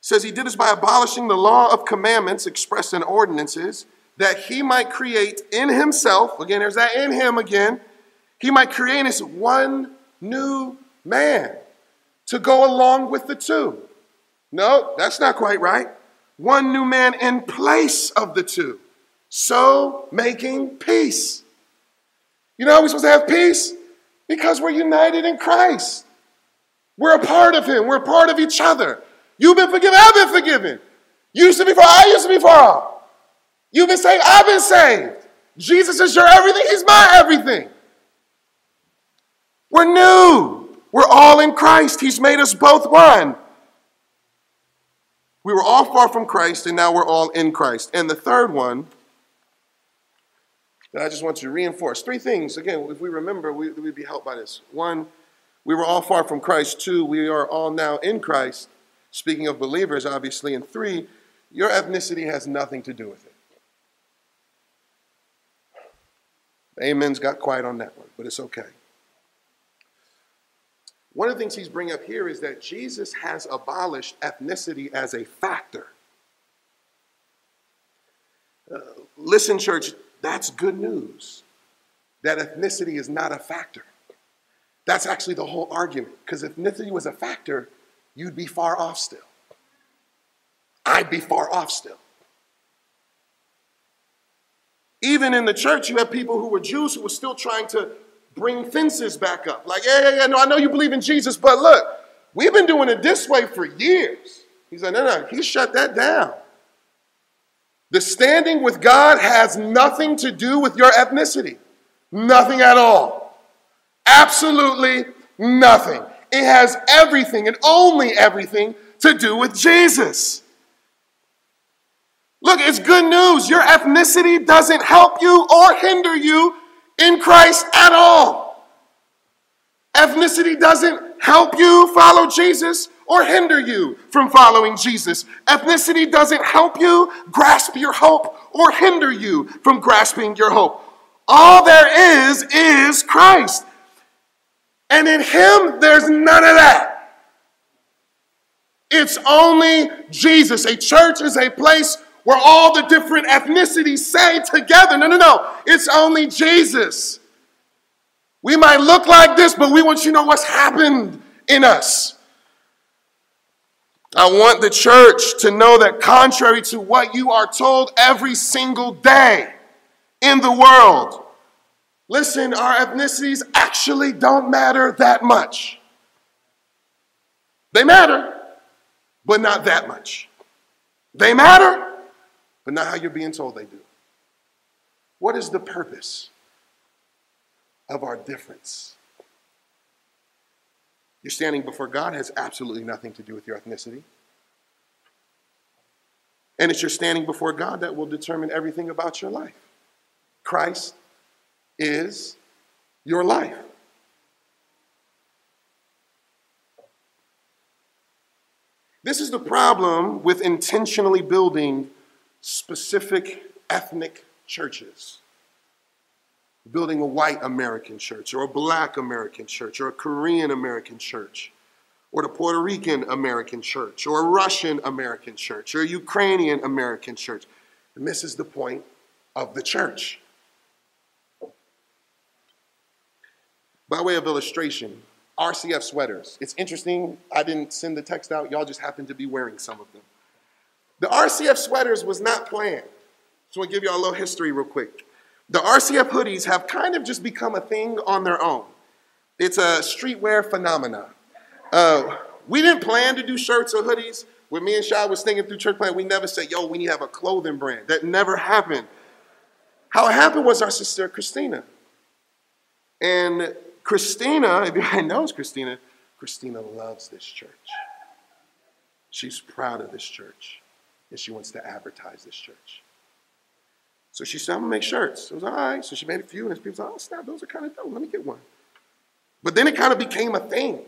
says he did this by abolishing the law of commandments expressed in ordinances that he might create in himself again there's that in him again he might create us one new man to go along with the two. No that's not quite right. One new man in place of the two. So making peace. You know how we're supposed to have peace? Because we're united in christ. We're a part of him. We're a part of each other You've been forgiven, I've been forgiven. You used to be far, I used to be far. You've been saved, I've been saved. Jesus is your everything, He's my everything. We're new. We're all in Christ. He's made us both one. We were all far from Christ, and now we're all in Christ. And the third one that I just want to reinforce three things. Again, if we remember, we, would be helped by this. One, we were all far from Christ. Two, we are all now in Christ. Speaking of believers, obviously, and three, your ethnicity has nothing to do with it. Amen's got quiet on that one, but it's okay. One of the things he's bringing up here is that Jesus has abolished ethnicity as a factor. Uh, listen, church, that's good news. That ethnicity is not a factor. That's actually the whole argument. Because if ethnicity was a factor, you'd be far off still. I'd be far off still. Even in the church, you have people who were Jews who were still trying to bring fences back up. Like, yeah, yeah, yeah, no, I know you believe in Jesus, but look, we've been doing it this way for years. He's like, no, no, he shut that down. The standing with God has nothing to do with your ethnicity. Nothing at all. Absolutely nothing. It has everything and only everything to do with Jesus. Look, it's good news. Your ethnicity doesn't help you or hinder you in Christ at all. Ethnicity doesn't help you follow Jesus or hinder you from following Jesus. Ethnicity doesn't help you grasp your hope or hinder you from grasping your hope. All there is is Christ. And in Him, there's none of that. It's only Jesus. A church is a place where all the different ethnicities say together. No, no, no. It's only Jesus. We might look like this, but we want you to know what's happened in us. I want the church to know that, contrary to what you are told every single day in the world, listen, our ethnicities actually don't matter that much. They matter, but not that much. They matter, but not how you're being told they do. What is the purpose of our difference? You're standing before God has absolutely nothing to do with your ethnicity. And it's your standing before God that will determine everything about your life. Christ is your life. This is the problem with intentionally building specific ethnic churches. Building a white American church, or a black American church, or a Korean American church, or the Puerto Rican American church, or a Russian American church, or a Ukrainian American church. And this is the point of the church. By way of illustration, RCF sweaters. It's interesting. I didn't send the text out. Y'all just happened to be wearing some of them. The RCF sweaters was not planned. So I'm gonna give y'all a little history real quick. The RCF hoodies have kind of just become a thing on their own. It's a streetwear phenomenon. Uh, we didn't plan to do shirts or hoodies. When me and Shai was thinking through church plan, we never said, yo, we need to have a clothing brand. That never happened. How it happened was our sister Christina. And Christina, if anybody knows Christina, Christina loves this church. She's proud of this church and she wants to advertise this church. So she said, I'm gonna make shirts. I was all right. So she made a few, and people said, Oh, snap, those are kind of dope. Let me get one. But then it kind of became a thing.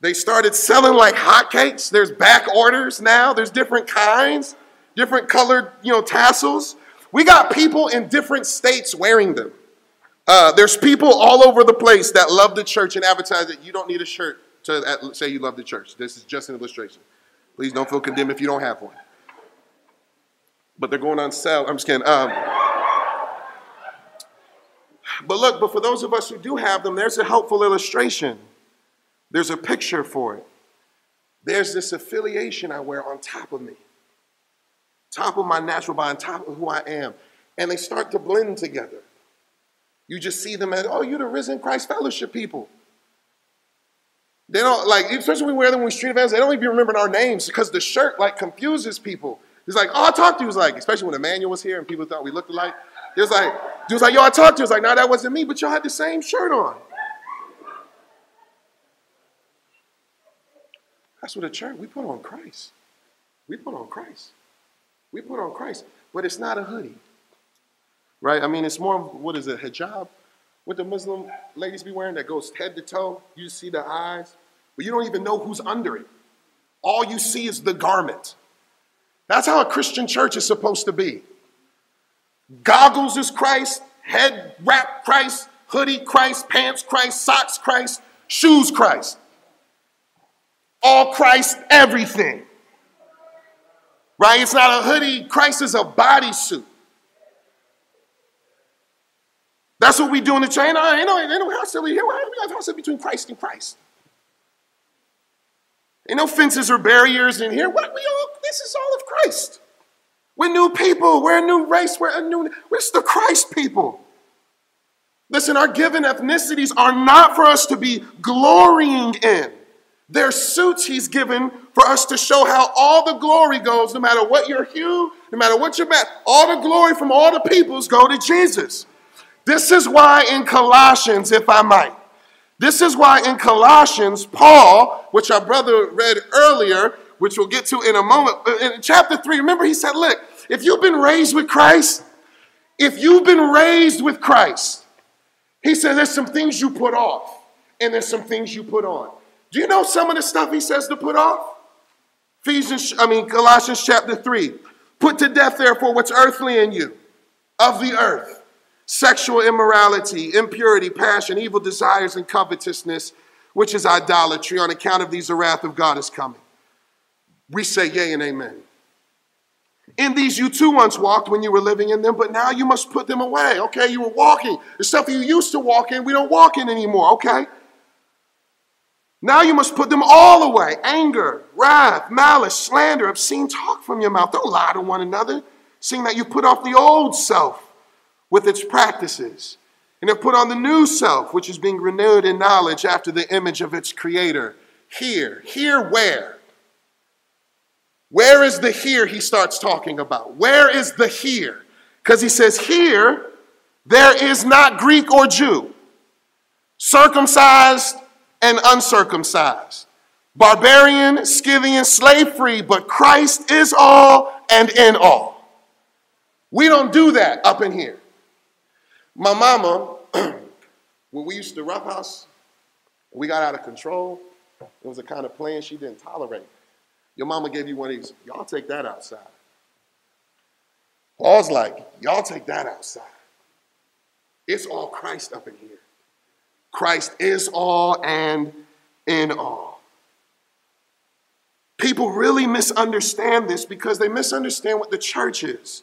They started selling like hotcakes. There's back orders now, there's different kinds, different colored, you know, tassels. We got people in different states wearing them. Uh, there's people all over the place that love the church and advertise that you don't need a shirt to say you love the church. This is just an illustration. Please don't feel condemned if you don't have one but they're going on sale. I'm just kidding. Um, but look, but for those of us who do have them, there's a helpful illustration. There's a picture for it. There's this affiliation I wear on top of me, top of my natural body, on top of who I am. And they start to blend together. You just see them as, oh, you're the risen Christ fellowship people. They don't like, especially when we wear them when we street events, they don't even remember our names because the shirt like confuses people. He's like, oh, I talked to you. He was like, especially when Emmanuel was here and people thought we looked alike. He was like, was like, yo, I talked to you. Was like, no, that wasn't me, but y'all had the same shirt on. That's what a church, we put on Christ. We put on Christ. We put on Christ. But it's not a hoodie. Right? I mean, it's more, of, what is it, hijab? What the Muslim ladies be wearing that goes head to toe. You see the eyes, but you don't even know who's under it. All you see is the garment. That's how a Christian church is supposed to be. Goggles is Christ, head wrap Christ, hoodie Christ, pants Christ, socks Christ, shoes Christ. All Christ, everything. Right? It's not a hoodie. Christ is a bodysuit. That's what we do in the. Ain't no, ain't no, ain't no hostility here. We have hostility between Christ and Christ. Ain't no fences or barriers in here. What we all, this is all of Christ. We're new people. We're a new race. We're a new, we're the Christ people. Listen, our given ethnicities are not for us to be glorying in. They're suits he's given for us to show how all the glory goes, no matter what your hue, no matter what your back. All the glory from all the peoples go to Jesus. This is why in Colossians, if I might, this is why in Colossians, Paul, which our brother read earlier, which we'll get to in a moment, uh, in chapter 3, remember he said, Look, if you've been raised with Christ, if you've been raised with Christ, he said there's some things you put off and there's some things you put on. Do you know some of the stuff he says to put off? Ephesians, I mean, Colossians chapter 3. Put to death, therefore, what's earthly in you, of the earth sexual immorality, impurity, passion, evil desires, and covetousness, which is idolatry. On account of these, the wrath of God is coming. We say yea and amen. In these you too once walked when you were living in them, but now you must put them away. Okay, you were walking. The stuff you used to walk in, we don't walk in anymore. Okay? Now you must put them all away anger, wrath, malice, slander, obscene talk from your mouth. Don't lie to one another, seeing that you put off the old self with its practices and have put on the new self, which is being renewed in knowledge after the image of its creator. Here, here where? Where is the here he starts talking about? Where is the here? Because he says, Here there is not Greek or Jew, circumcised and uncircumcised, barbarian, Scythian, slave free, but Christ is all and in all. We don't do that up in here. My mama, when we used to roughhouse, we got out of control. It was a kind of plan she didn't tolerate. Your mama gave you one of these, y'all take that outside. Paul's like, y'all take that outside. It's all Christ up in here. Christ is all and in all. People really misunderstand this because they misunderstand what the church is.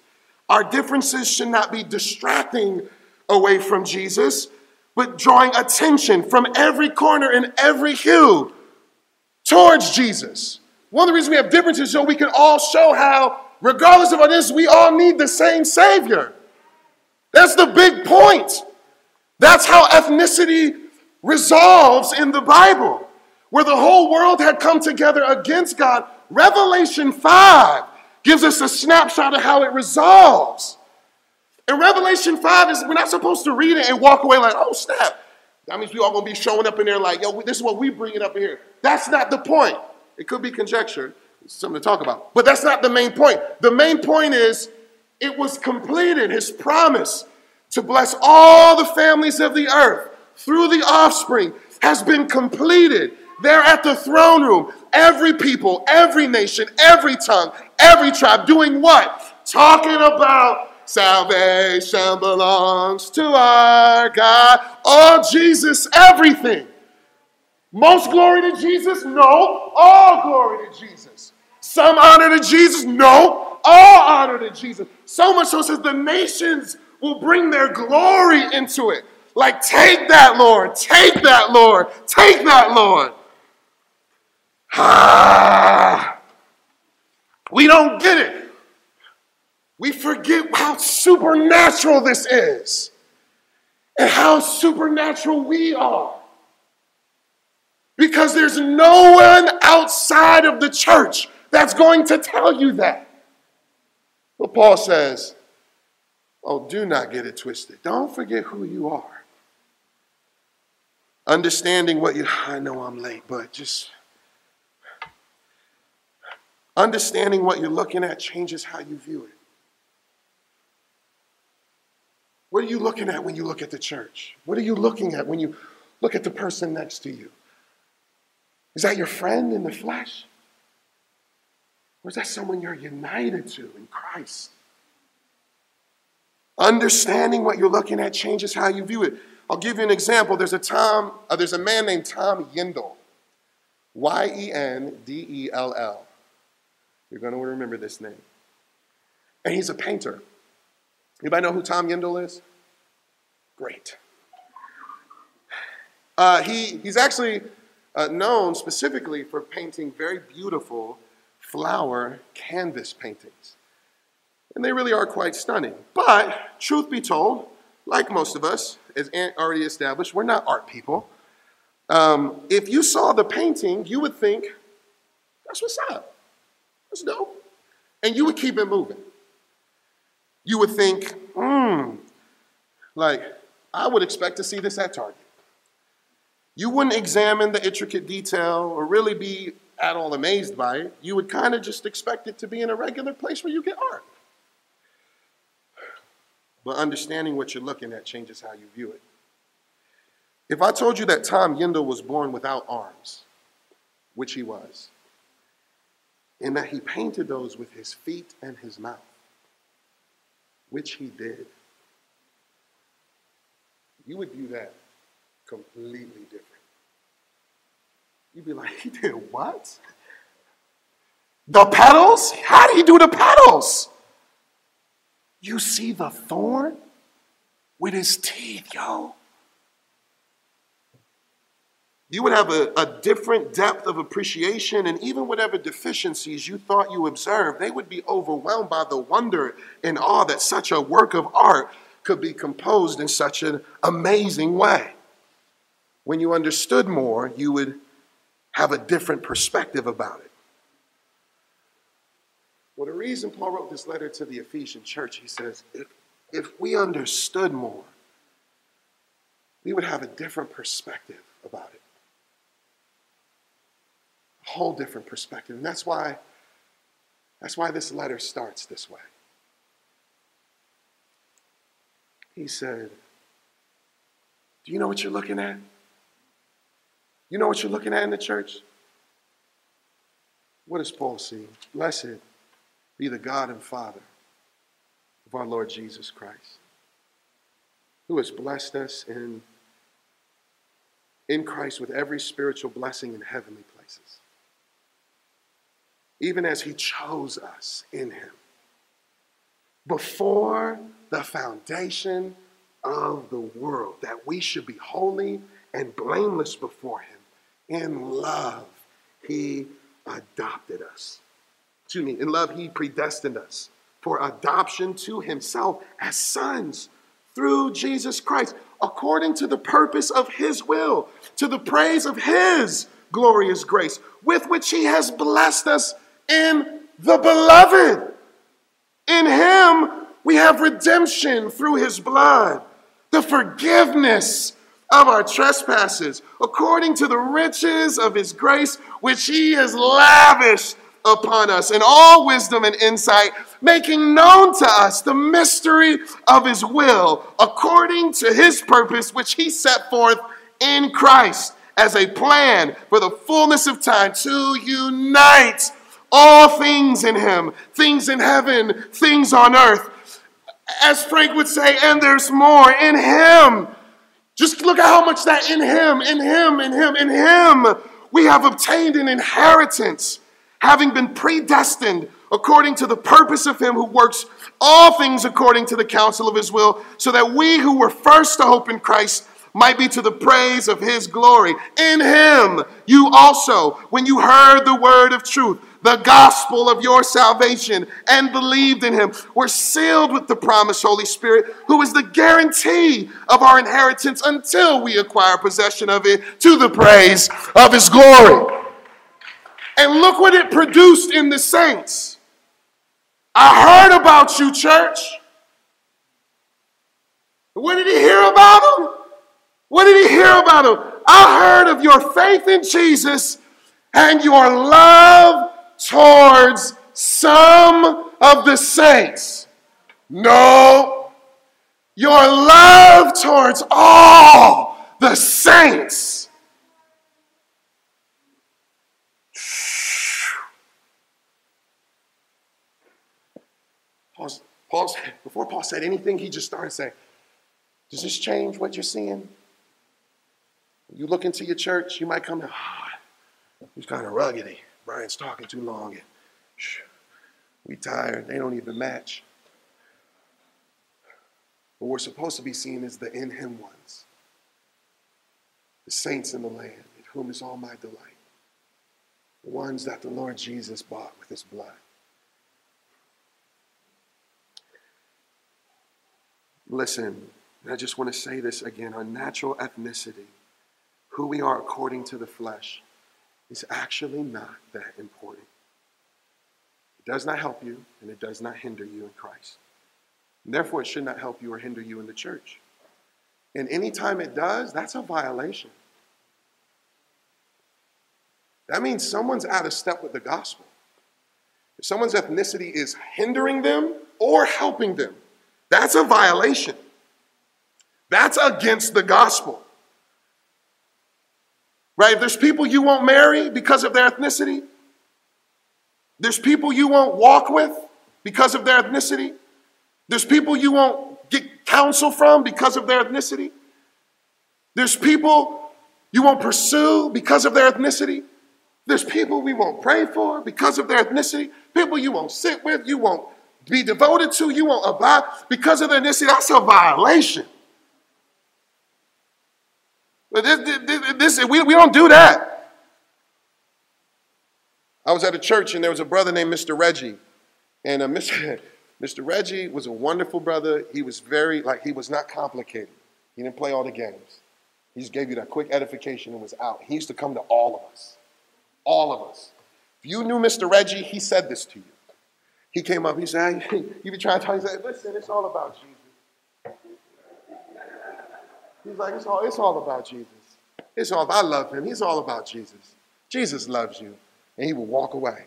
Our differences should not be distracting away from Jesus, but drawing attention from every corner and every hue towards Jesus. One of the reasons we have differences is so we can all show how, regardless of what it is, we all need the same Savior. That's the big point. That's how ethnicity resolves in the Bible, where the whole world had come together against God. Revelation 5 gives us a snapshot of how it resolves. In Revelation 5 is we're not supposed to read it and walk away like, oh snap. That means we all gonna be showing up in there like, yo, this is what we bring it up here. That's not the point. It could be conjecture, it's something to talk about. But that's not the main point. The main point is it was completed, his promise to bless all the families of the earth through the offspring has been completed. They're at the throne room. Every people, every nation, every tongue, every tribe doing what? Talking about salvation belongs to our God. Oh, Jesus, everything. Most glory to Jesus? No. All glory to Jesus. Some honor to Jesus? No. All honor to Jesus. So much so says the nations will bring their glory into it. Like, take that, Lord. Take that, Lord. Take that, Lord. Ah, we don't get it. We forget how supernatural this is and how supernatural we are. Because there's no one outside of the church that's going to tell you that. But Paul says, Oh, do not get it twisted. Don't forget who you are. Understanding what you, I know I'm late, but just understanding what you're looking at changes how you view it. What are you looking at when you look at the church? What are you looking at when you look at the person next to you? Is that your friend in the flesh? Or is that someone you're united to in Christ? Understanding what you're looking at changes how you view it. I'll give you an example. There's a Tom, uh, there's a man named Tom Yendell. Y E N D E L L. You're going to remember this name. And he's a painter. Anybody know who Tom Yendell is? Great. Uh, he, he's actually uh, known specifically for painting very beautiful flower canvas paintings. And they really are quite stunning. But, truth be told, like most of us, as already established, we're not art people. Um, if you saw the painting, you would think, that's what's up. That's dope. And you would keep it moving. You would think, hmm, like, I would expect to see this at Target. You wouldn't examine the intricate detail or really be at all amazed by it. You would kind of just expect it to be in a regular place where you get art. But understanding what you're looking at changes how you view it. If I told you that Tom Yendell was born without arms, which he was, and that he painted those with his feet and his mouth, which he did, you would view that completely different. You'd be like, he did what? The petals? How did he do the petals? You see the thorn with his teeth, yo. You would have a, a different depth of appreciation, and even whatever deficiencies you thought you observed, they would be overwhelmed by the wonder and awe that such a work of art could be composed in such an amazing way. When you understood more, you would have a different perspective about it. Well, the reason Paul wrote this letter to the Ephesian church, he says, if, if we understood more, we would have a different perspective about it. Whole different perspective. And that's why, that's why this letter starts this way. He said, Do you know what you're looking at? You know what you're looking at in the church? What does Paul see? Blessed be the God and Father of our Lord Jesus Christ, who has blessed us in, in Christ with every spiritual blessing in heavenly places, even as he chose us in him before the foundation of the world, that we should be holy and blameless before him. In love, he adopted us excuse me, in love, he predestined us for adoption to himself as sons through Jesus Christ, according to the purpose of his will, to the praise of his glorious grace, with which he has blessed us in the beloved. In him, we have redemption through his blood, the forgiveness of our trespasses, according to the riches of his grace, which he has lavished upon us in all wisdom and insight, making known to us the mystery of his will according to his purpose, which he set forth in Christ as a plan for the fullness of time to unite all things in him, things in heaven, things on earth. As Frank would say, and there's more in him. Just look at how much that in him, in him, in him, in him, we have obtained an inheritance having been predestined according to the purpose of him who works all things according to the counsel of his will, so that we who were first to hope in Christ might be to the praise of his glory. In him, you also, when you heard the word of truth, the gospel of your salvation, and believed in him, were sealed with the promised Holy Spirit, who is the guarantee of our inheritance until we acquire possession of it to the praise of his glory. And look what it produced in the saints. I heard about you, church. What did he hear about them? What did he hear about them? I heard of your faith in Jesus and your love towards some of the saints. No, your love towards all the saints. Paul, before Paul said anything, he just started saying, Does this change what you're seeing? You look into your church, you might come in, oh, he's kind of ruggedy. Brian's talking too long. And, shh, we tired. They don't even match. What we're supposed to be seeing is the in him ones, the saints in the land, in whom is all my delight, the ones that the Lord Jesus bought with his blood. Listen, I just want to say this again our natural ethnicity, who we are according to the flesh, is actually not that important. It does not help you, and it does not hinder you in Christ. And therefore, it should not help you or hinder you in the church. And anytime it does, that's a violation. That means someone's out of step with the gospel. If someone's ethnicity is hindering them or helping them, that's a violation. That's against the gospel. Right? If there's people you won't marry because of their ethnicity, there's people you won't walk with because of their ethnicity, there's people you won't get counsel from because of their ethnicity, there's people you won't pursue because of their ethnicity. There's people we won't pray for because of their ethnicity. People you won't sit with, you won't be devoted to, you won't abide because of their ethnicity. That's a violation. But this, this, this, we, we don't do that. I was at a church and there was a brother named Mr. Reggie. And uh, Mr. Mr. Reggie was a wonderful brother. He was very, like, he was not complicated. He didn't play all the games. He just gave you that quick edification and was out. He used to come to all of us. All of us. If you knew Mr. Reggie, he said this to you. He came up, he said, you be trying to tell, he said, listen, it's all about Jesus. He's like, it's all, it's all about Jesus. It's all, I love him. He's all about Jesus. Jesus loves you. And he would walk away.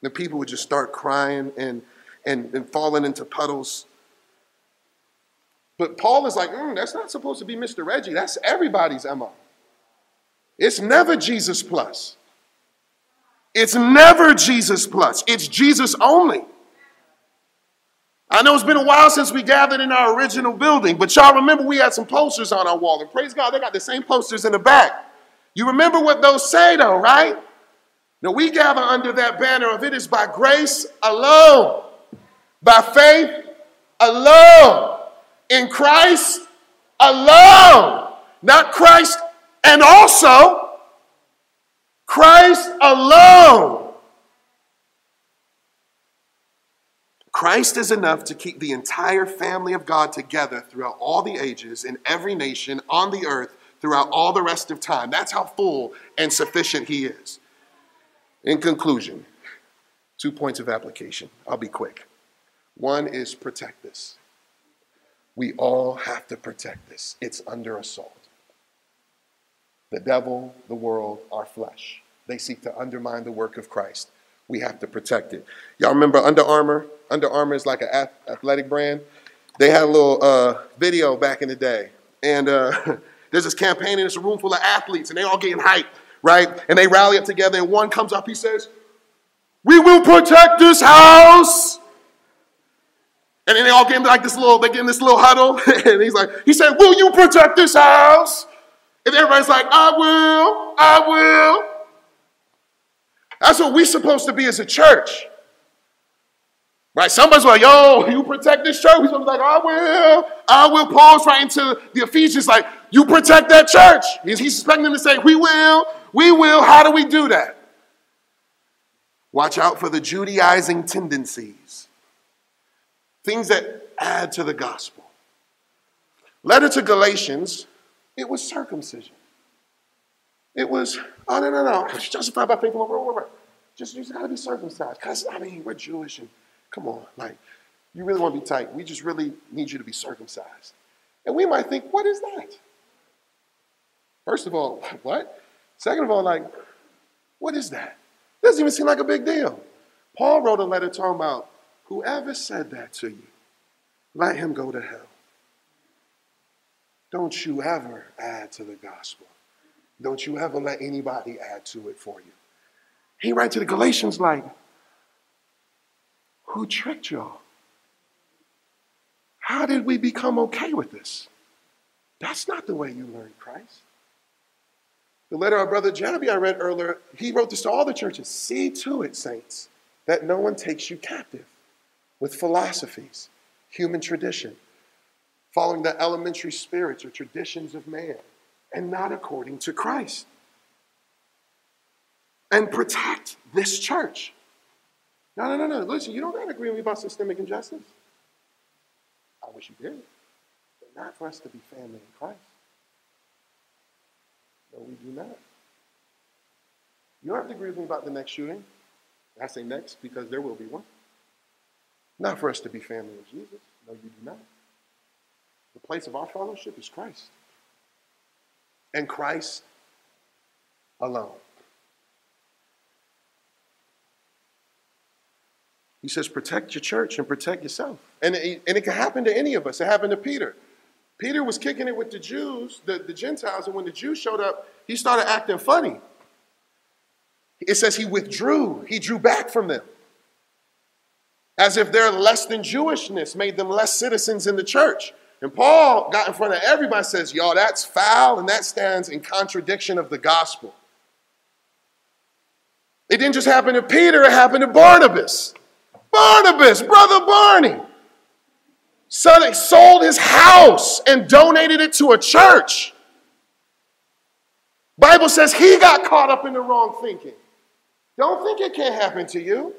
The people would just start crying and, and, and falling into puddles. But Paul is like, mm, that's not supposed to be Mr. Reggie. That's everybody's MO. It's never Jesus plus. It's never Jesus plus. It's Jesus only. I know it's been a while since we gathered in our original building, but y'all remember we had some posters on our wall. And praise God, they got the same posters in the back. You remember what those say, though, right? Now we gather under that banner of it is by grace alone, by faith alone, in Christ alone, not Christ and also Christ alone. Christ is enough to keep the entire family of God together throughout all the ages in every nation on the earth throughout all the rest of time. That's how full and sufficient He is. In conclusion, two points of application. I'll be quick. One is protect this. We all have to protect this, it's under assault. The devil, the world, our flesh, they seek to undermine the work of Christ. We have to protect it. Y'all remember Under Armour? Under Armour is like an athletic brand. They had a little uh, video back in the day. And uh, there's this campaign, and it's a room full of athletes, and they all getting hyped, right? And they rally up together, and one comes up, he says, We will protect this house. And then they all get in like this little, they get in this little huddle, and he's like, he said, Will you protect this house? And everybody's like, I will, I will. That's what we're supposed to be as a church. Right? Somebody's like, yo, you protect this church. He's like, I will. I will. Paul's right into the Ephesians, like, you protect that church. He's, he's expecting them to say, we will. We will. How do we do that? Watch out for the Judaizing tendencies, things that add to the gospel. Letter to Galatians, it was circumcision. It was, oh, no, no, no. Justified by faith alone. Just, you just got to be circumcised. Because, I mean, we're Jewish and Come on, like, you really want to be tight. We just really need you to be circumcised. And we might think, what is that? First of all, what? Second of all, like, what is that? Doesn't even seem like a big deal. Paul wrote a letter talking about whoever said that to you, let him go to hell. Don't you ever add to the gospel. Don't you ever let anybody add to it for you. He writes to the Galatians like, who tricked y'all? How did we become okay with this? That's not the way you learn Christ. The letter our brother Jeremy I read earlier, he wrote this to all the churches. See to it, saints, that no one takes you captive with philosophies, human tradition, following the elementary spirits or traditions of man, and not according to Christ. And protect this church. No, no, no, no. Listen, you don't got to agree with me about systemic injustice. I wish you did. But not for us to be family in Christ. No, we do not. You don't have to agree with me about the next shooting. I say next because there will be one. Not for us to be family in Jesus. No, you do not. The place of our fellowship is Christ. And Christ alone. He says, protect your church and protect yourself. And it, and it can happen to any of us. It happened to Peter. Peter was kicking it with the Jews, the, the Gentiles, and when the Jews showed up, he started acting funny. It says he withdrew, he drew back from them. As if their less than Jewishness made them less citizens in the church. And Paul got in front of everybody says, Y'all, that's foul and that stands in contradiction of the gospel. It didn't just happen to Peter, it happened to Barnabas. Barnabas, brother Barney, sold his house and donated it to a church. Bible says he got caught up in the wrong thinking. Don't think it can't happen to you.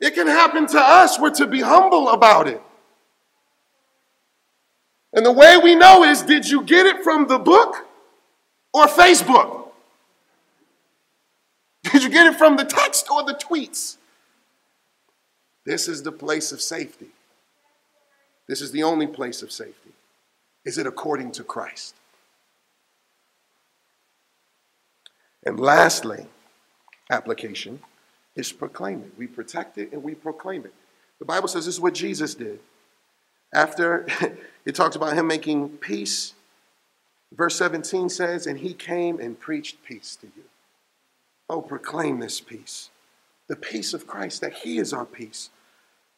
It can happen to us. We're to be humble about it. And the way we know is did you get it from the book or Facebook? Did you get it from the text or the tweets? This is the place of safety. This is the only place of safety. Is it according to Christ? And lastly, application is proclaim it. We protect it and we proclaim it. The Bible says this is what Jesus did. After it talks about him making peace, verse 17 says, And he came and preached peace to you. Oh, proclaim this peace, the peace of Christ, that he is our peace.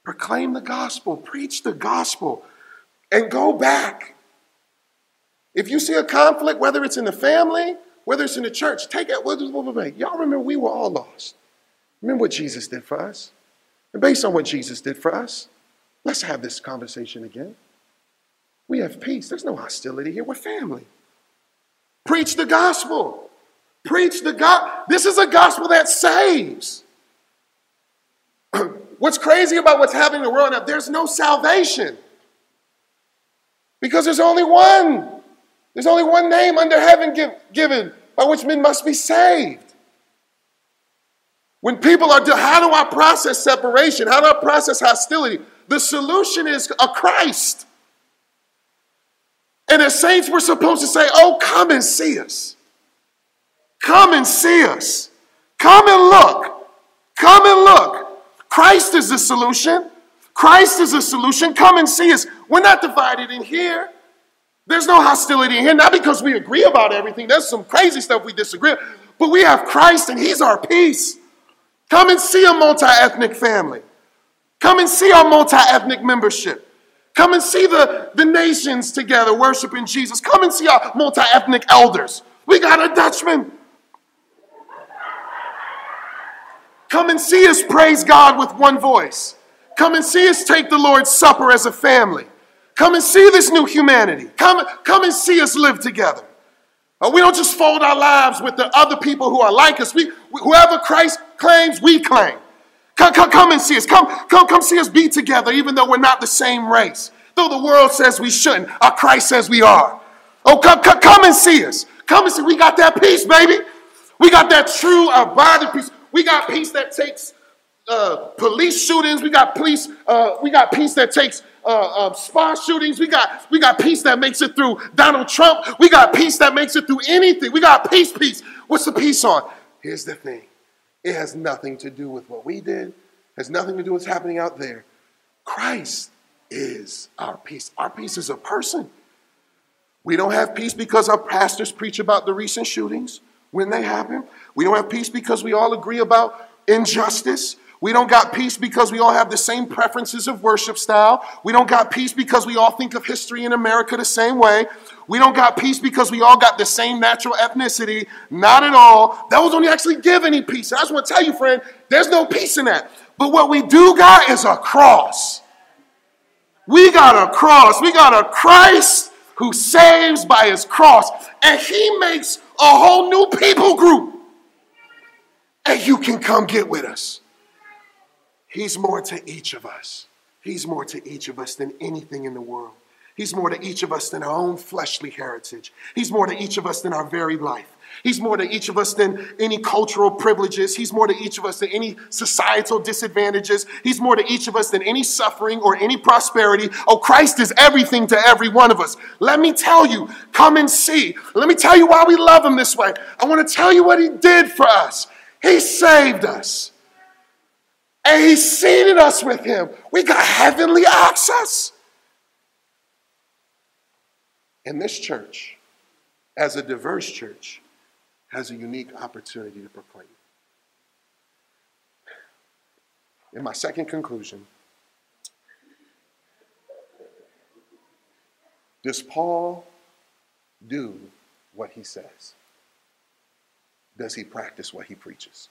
Proclaim the gospel, preach the gospel, and go back. If you see a conflict, whether it's in the family, whether it's in the church, take it. Y'all remember we were all lost. Remember what Jesus did for us? And based on what Jesus did for us, let's have this conversation again. We have peace. There's no hostility here. We're family. Preach the gospel. Preach the God. This is a gospel that saves. what's crazy about what's happening in the world now, there's no salvation. Because there's only one. There's only one name under heaven give, given by which men must be saved. When people are, how do I process separation? How do I process hostility? The solution is a Christ. And the saints, we're supposed to say, Oh, come and see us. Come and see us. Come and look. Come and look. Christ is the solution. Christ is the solution. Come and see us. We're not divided in here. There's no hostility in here, not because we agree about everything. There's some crazy stuff we disagree, but we have Christ and He's our peace. Come and see a multi ethnic family. Come and see our multi ethnic membership. Come and see the, the nations together worshiping Jesus. Come and see our multi ethnic elders. We got a Dutchman. Come and see us praise God with one voice. Come and see us take the Lord's Supper as a family. Come and see this new humanity. Come, come and see us live together. Uh, we don't just fold our lives with the other people who are like us. We, whoever Christ claims, we claim. Come, come, come and see us. Come, come, come see us be together, even though we're not the same race. Though the world says we shouldn't, our Christ says we are. Oh, come, come, come and see us. Come and see. We got that peace, baby. We got that true abiding peace. We got peace that takes uh, police shootings. We got police. Uh, we got peace that takes uh, um, spa shootings. We got we got peace that makes it through Donald Trump. We got peace that makes it through anything. We got peace, peace. What's the peace on? Here's the thing. It has nothing to do with what we did. It has nothing to do with what's happening out there. Christ is our peace. Our peace is a person. We don't have peace because our pastors preach about the recent shootings when they happen. We don't have peace because we all agree about injustice. We don't got peace because we all have the same preferences of worship style. We don't got peace because we all think of history in America the same way. We don't got peace because we all got the same natural ethnicity. Not at all. Those don't actually give any peace. I just want to tell you, friend, there's no peace in that. But what we do got is a cross. We got a cross. We got a Christ who saves by his cross. And he makes a whole new people group. And you can come get with us. He's more to each of us. He's more to each of us than anything in the world. He's more to each of us than our own fleshly heritage. He's more to each of us than our very life. He's more to each of us than any cultural privileges. He's more to each of us than any societal disadvantages. He's more to each of us than any suffering or any prosperity. Oh, Christ is everything to every one of us. Let me tell you, come and see. Let me tell you why we love him this way. I want to tell you what he did for us. He saved us and he seated us with him. We got heavenly access. And this church, as a diverse church, has a unique opportunity to proclaim. In my second conclusion, does Paul do what he says? Does he practice what he preaches?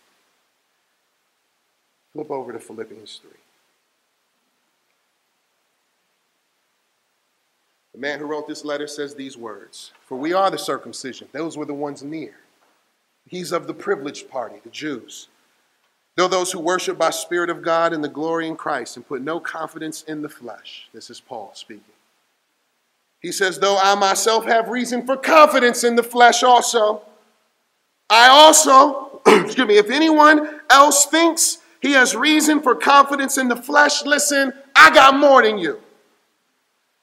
Flip over to Philippians 3. The man who wrote this letter says these words For we are the circumcision, those were the ones near. He's of the privileged party, the Jews. Though those who worship by Spirit of God and the glory in Christ and put no confidence in the flesh. This is Paul speaking. He says, Though I myself have reason for confidence in the flesh also, I also, excuse me, if anyone else thinks he has reason for confidence in the flesh. Listen, I got more than you.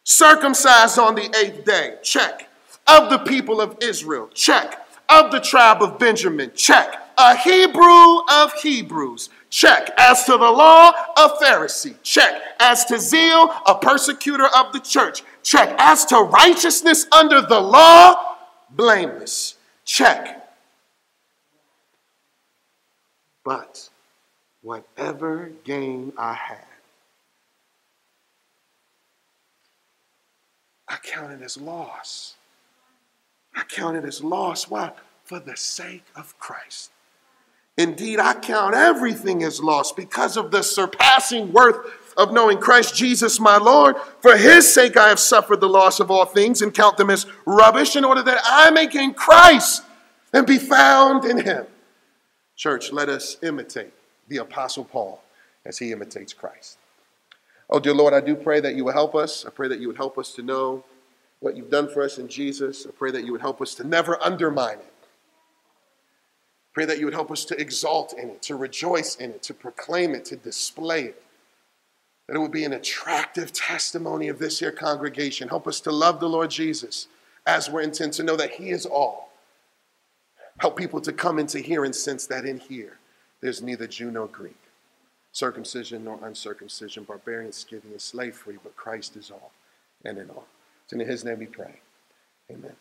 Circumcised on the eighth day, check. Of the people of Israel, check. Of the tribe of Benjamin, check. A Hebrew of Hebrews, check. As to the law, a Pharisee, check. As to zeal, a persecutor of the church, check. As to righteousness under the law, blameless, check. But whatever gain I had, I count it as loss. I count it as loss. Why? For the sake of Christ. Indeed, I count everything as loss because of the surpassing worth of knowing Christ Jesus my Lord. For his sake, I have suffered the loss of all things and count them as rubbish in order that I may gain Christ and be found in him. Church, let us imitate the Apostle Paul as he imitates Christ. Oh, dear Lord, I do pray that you will help us. I pray that you would help us to know what you've done for us in Jesus. I pray that you would help us to never undermine it. Pray that you would help us to exalt in it, to rejoice in it, to proclaim it, to display it. That it would be an attractive testimony of this here congregation. Help us to love the Lord Jesus as we're intent to know that He is all. Help people to come into here and sense that in here there's neither Jew nor Greek, circumcision nor uncircumcision, barbarian, Scythian, slave free, but Christ is all and in all. It's in his name we pray. Amen.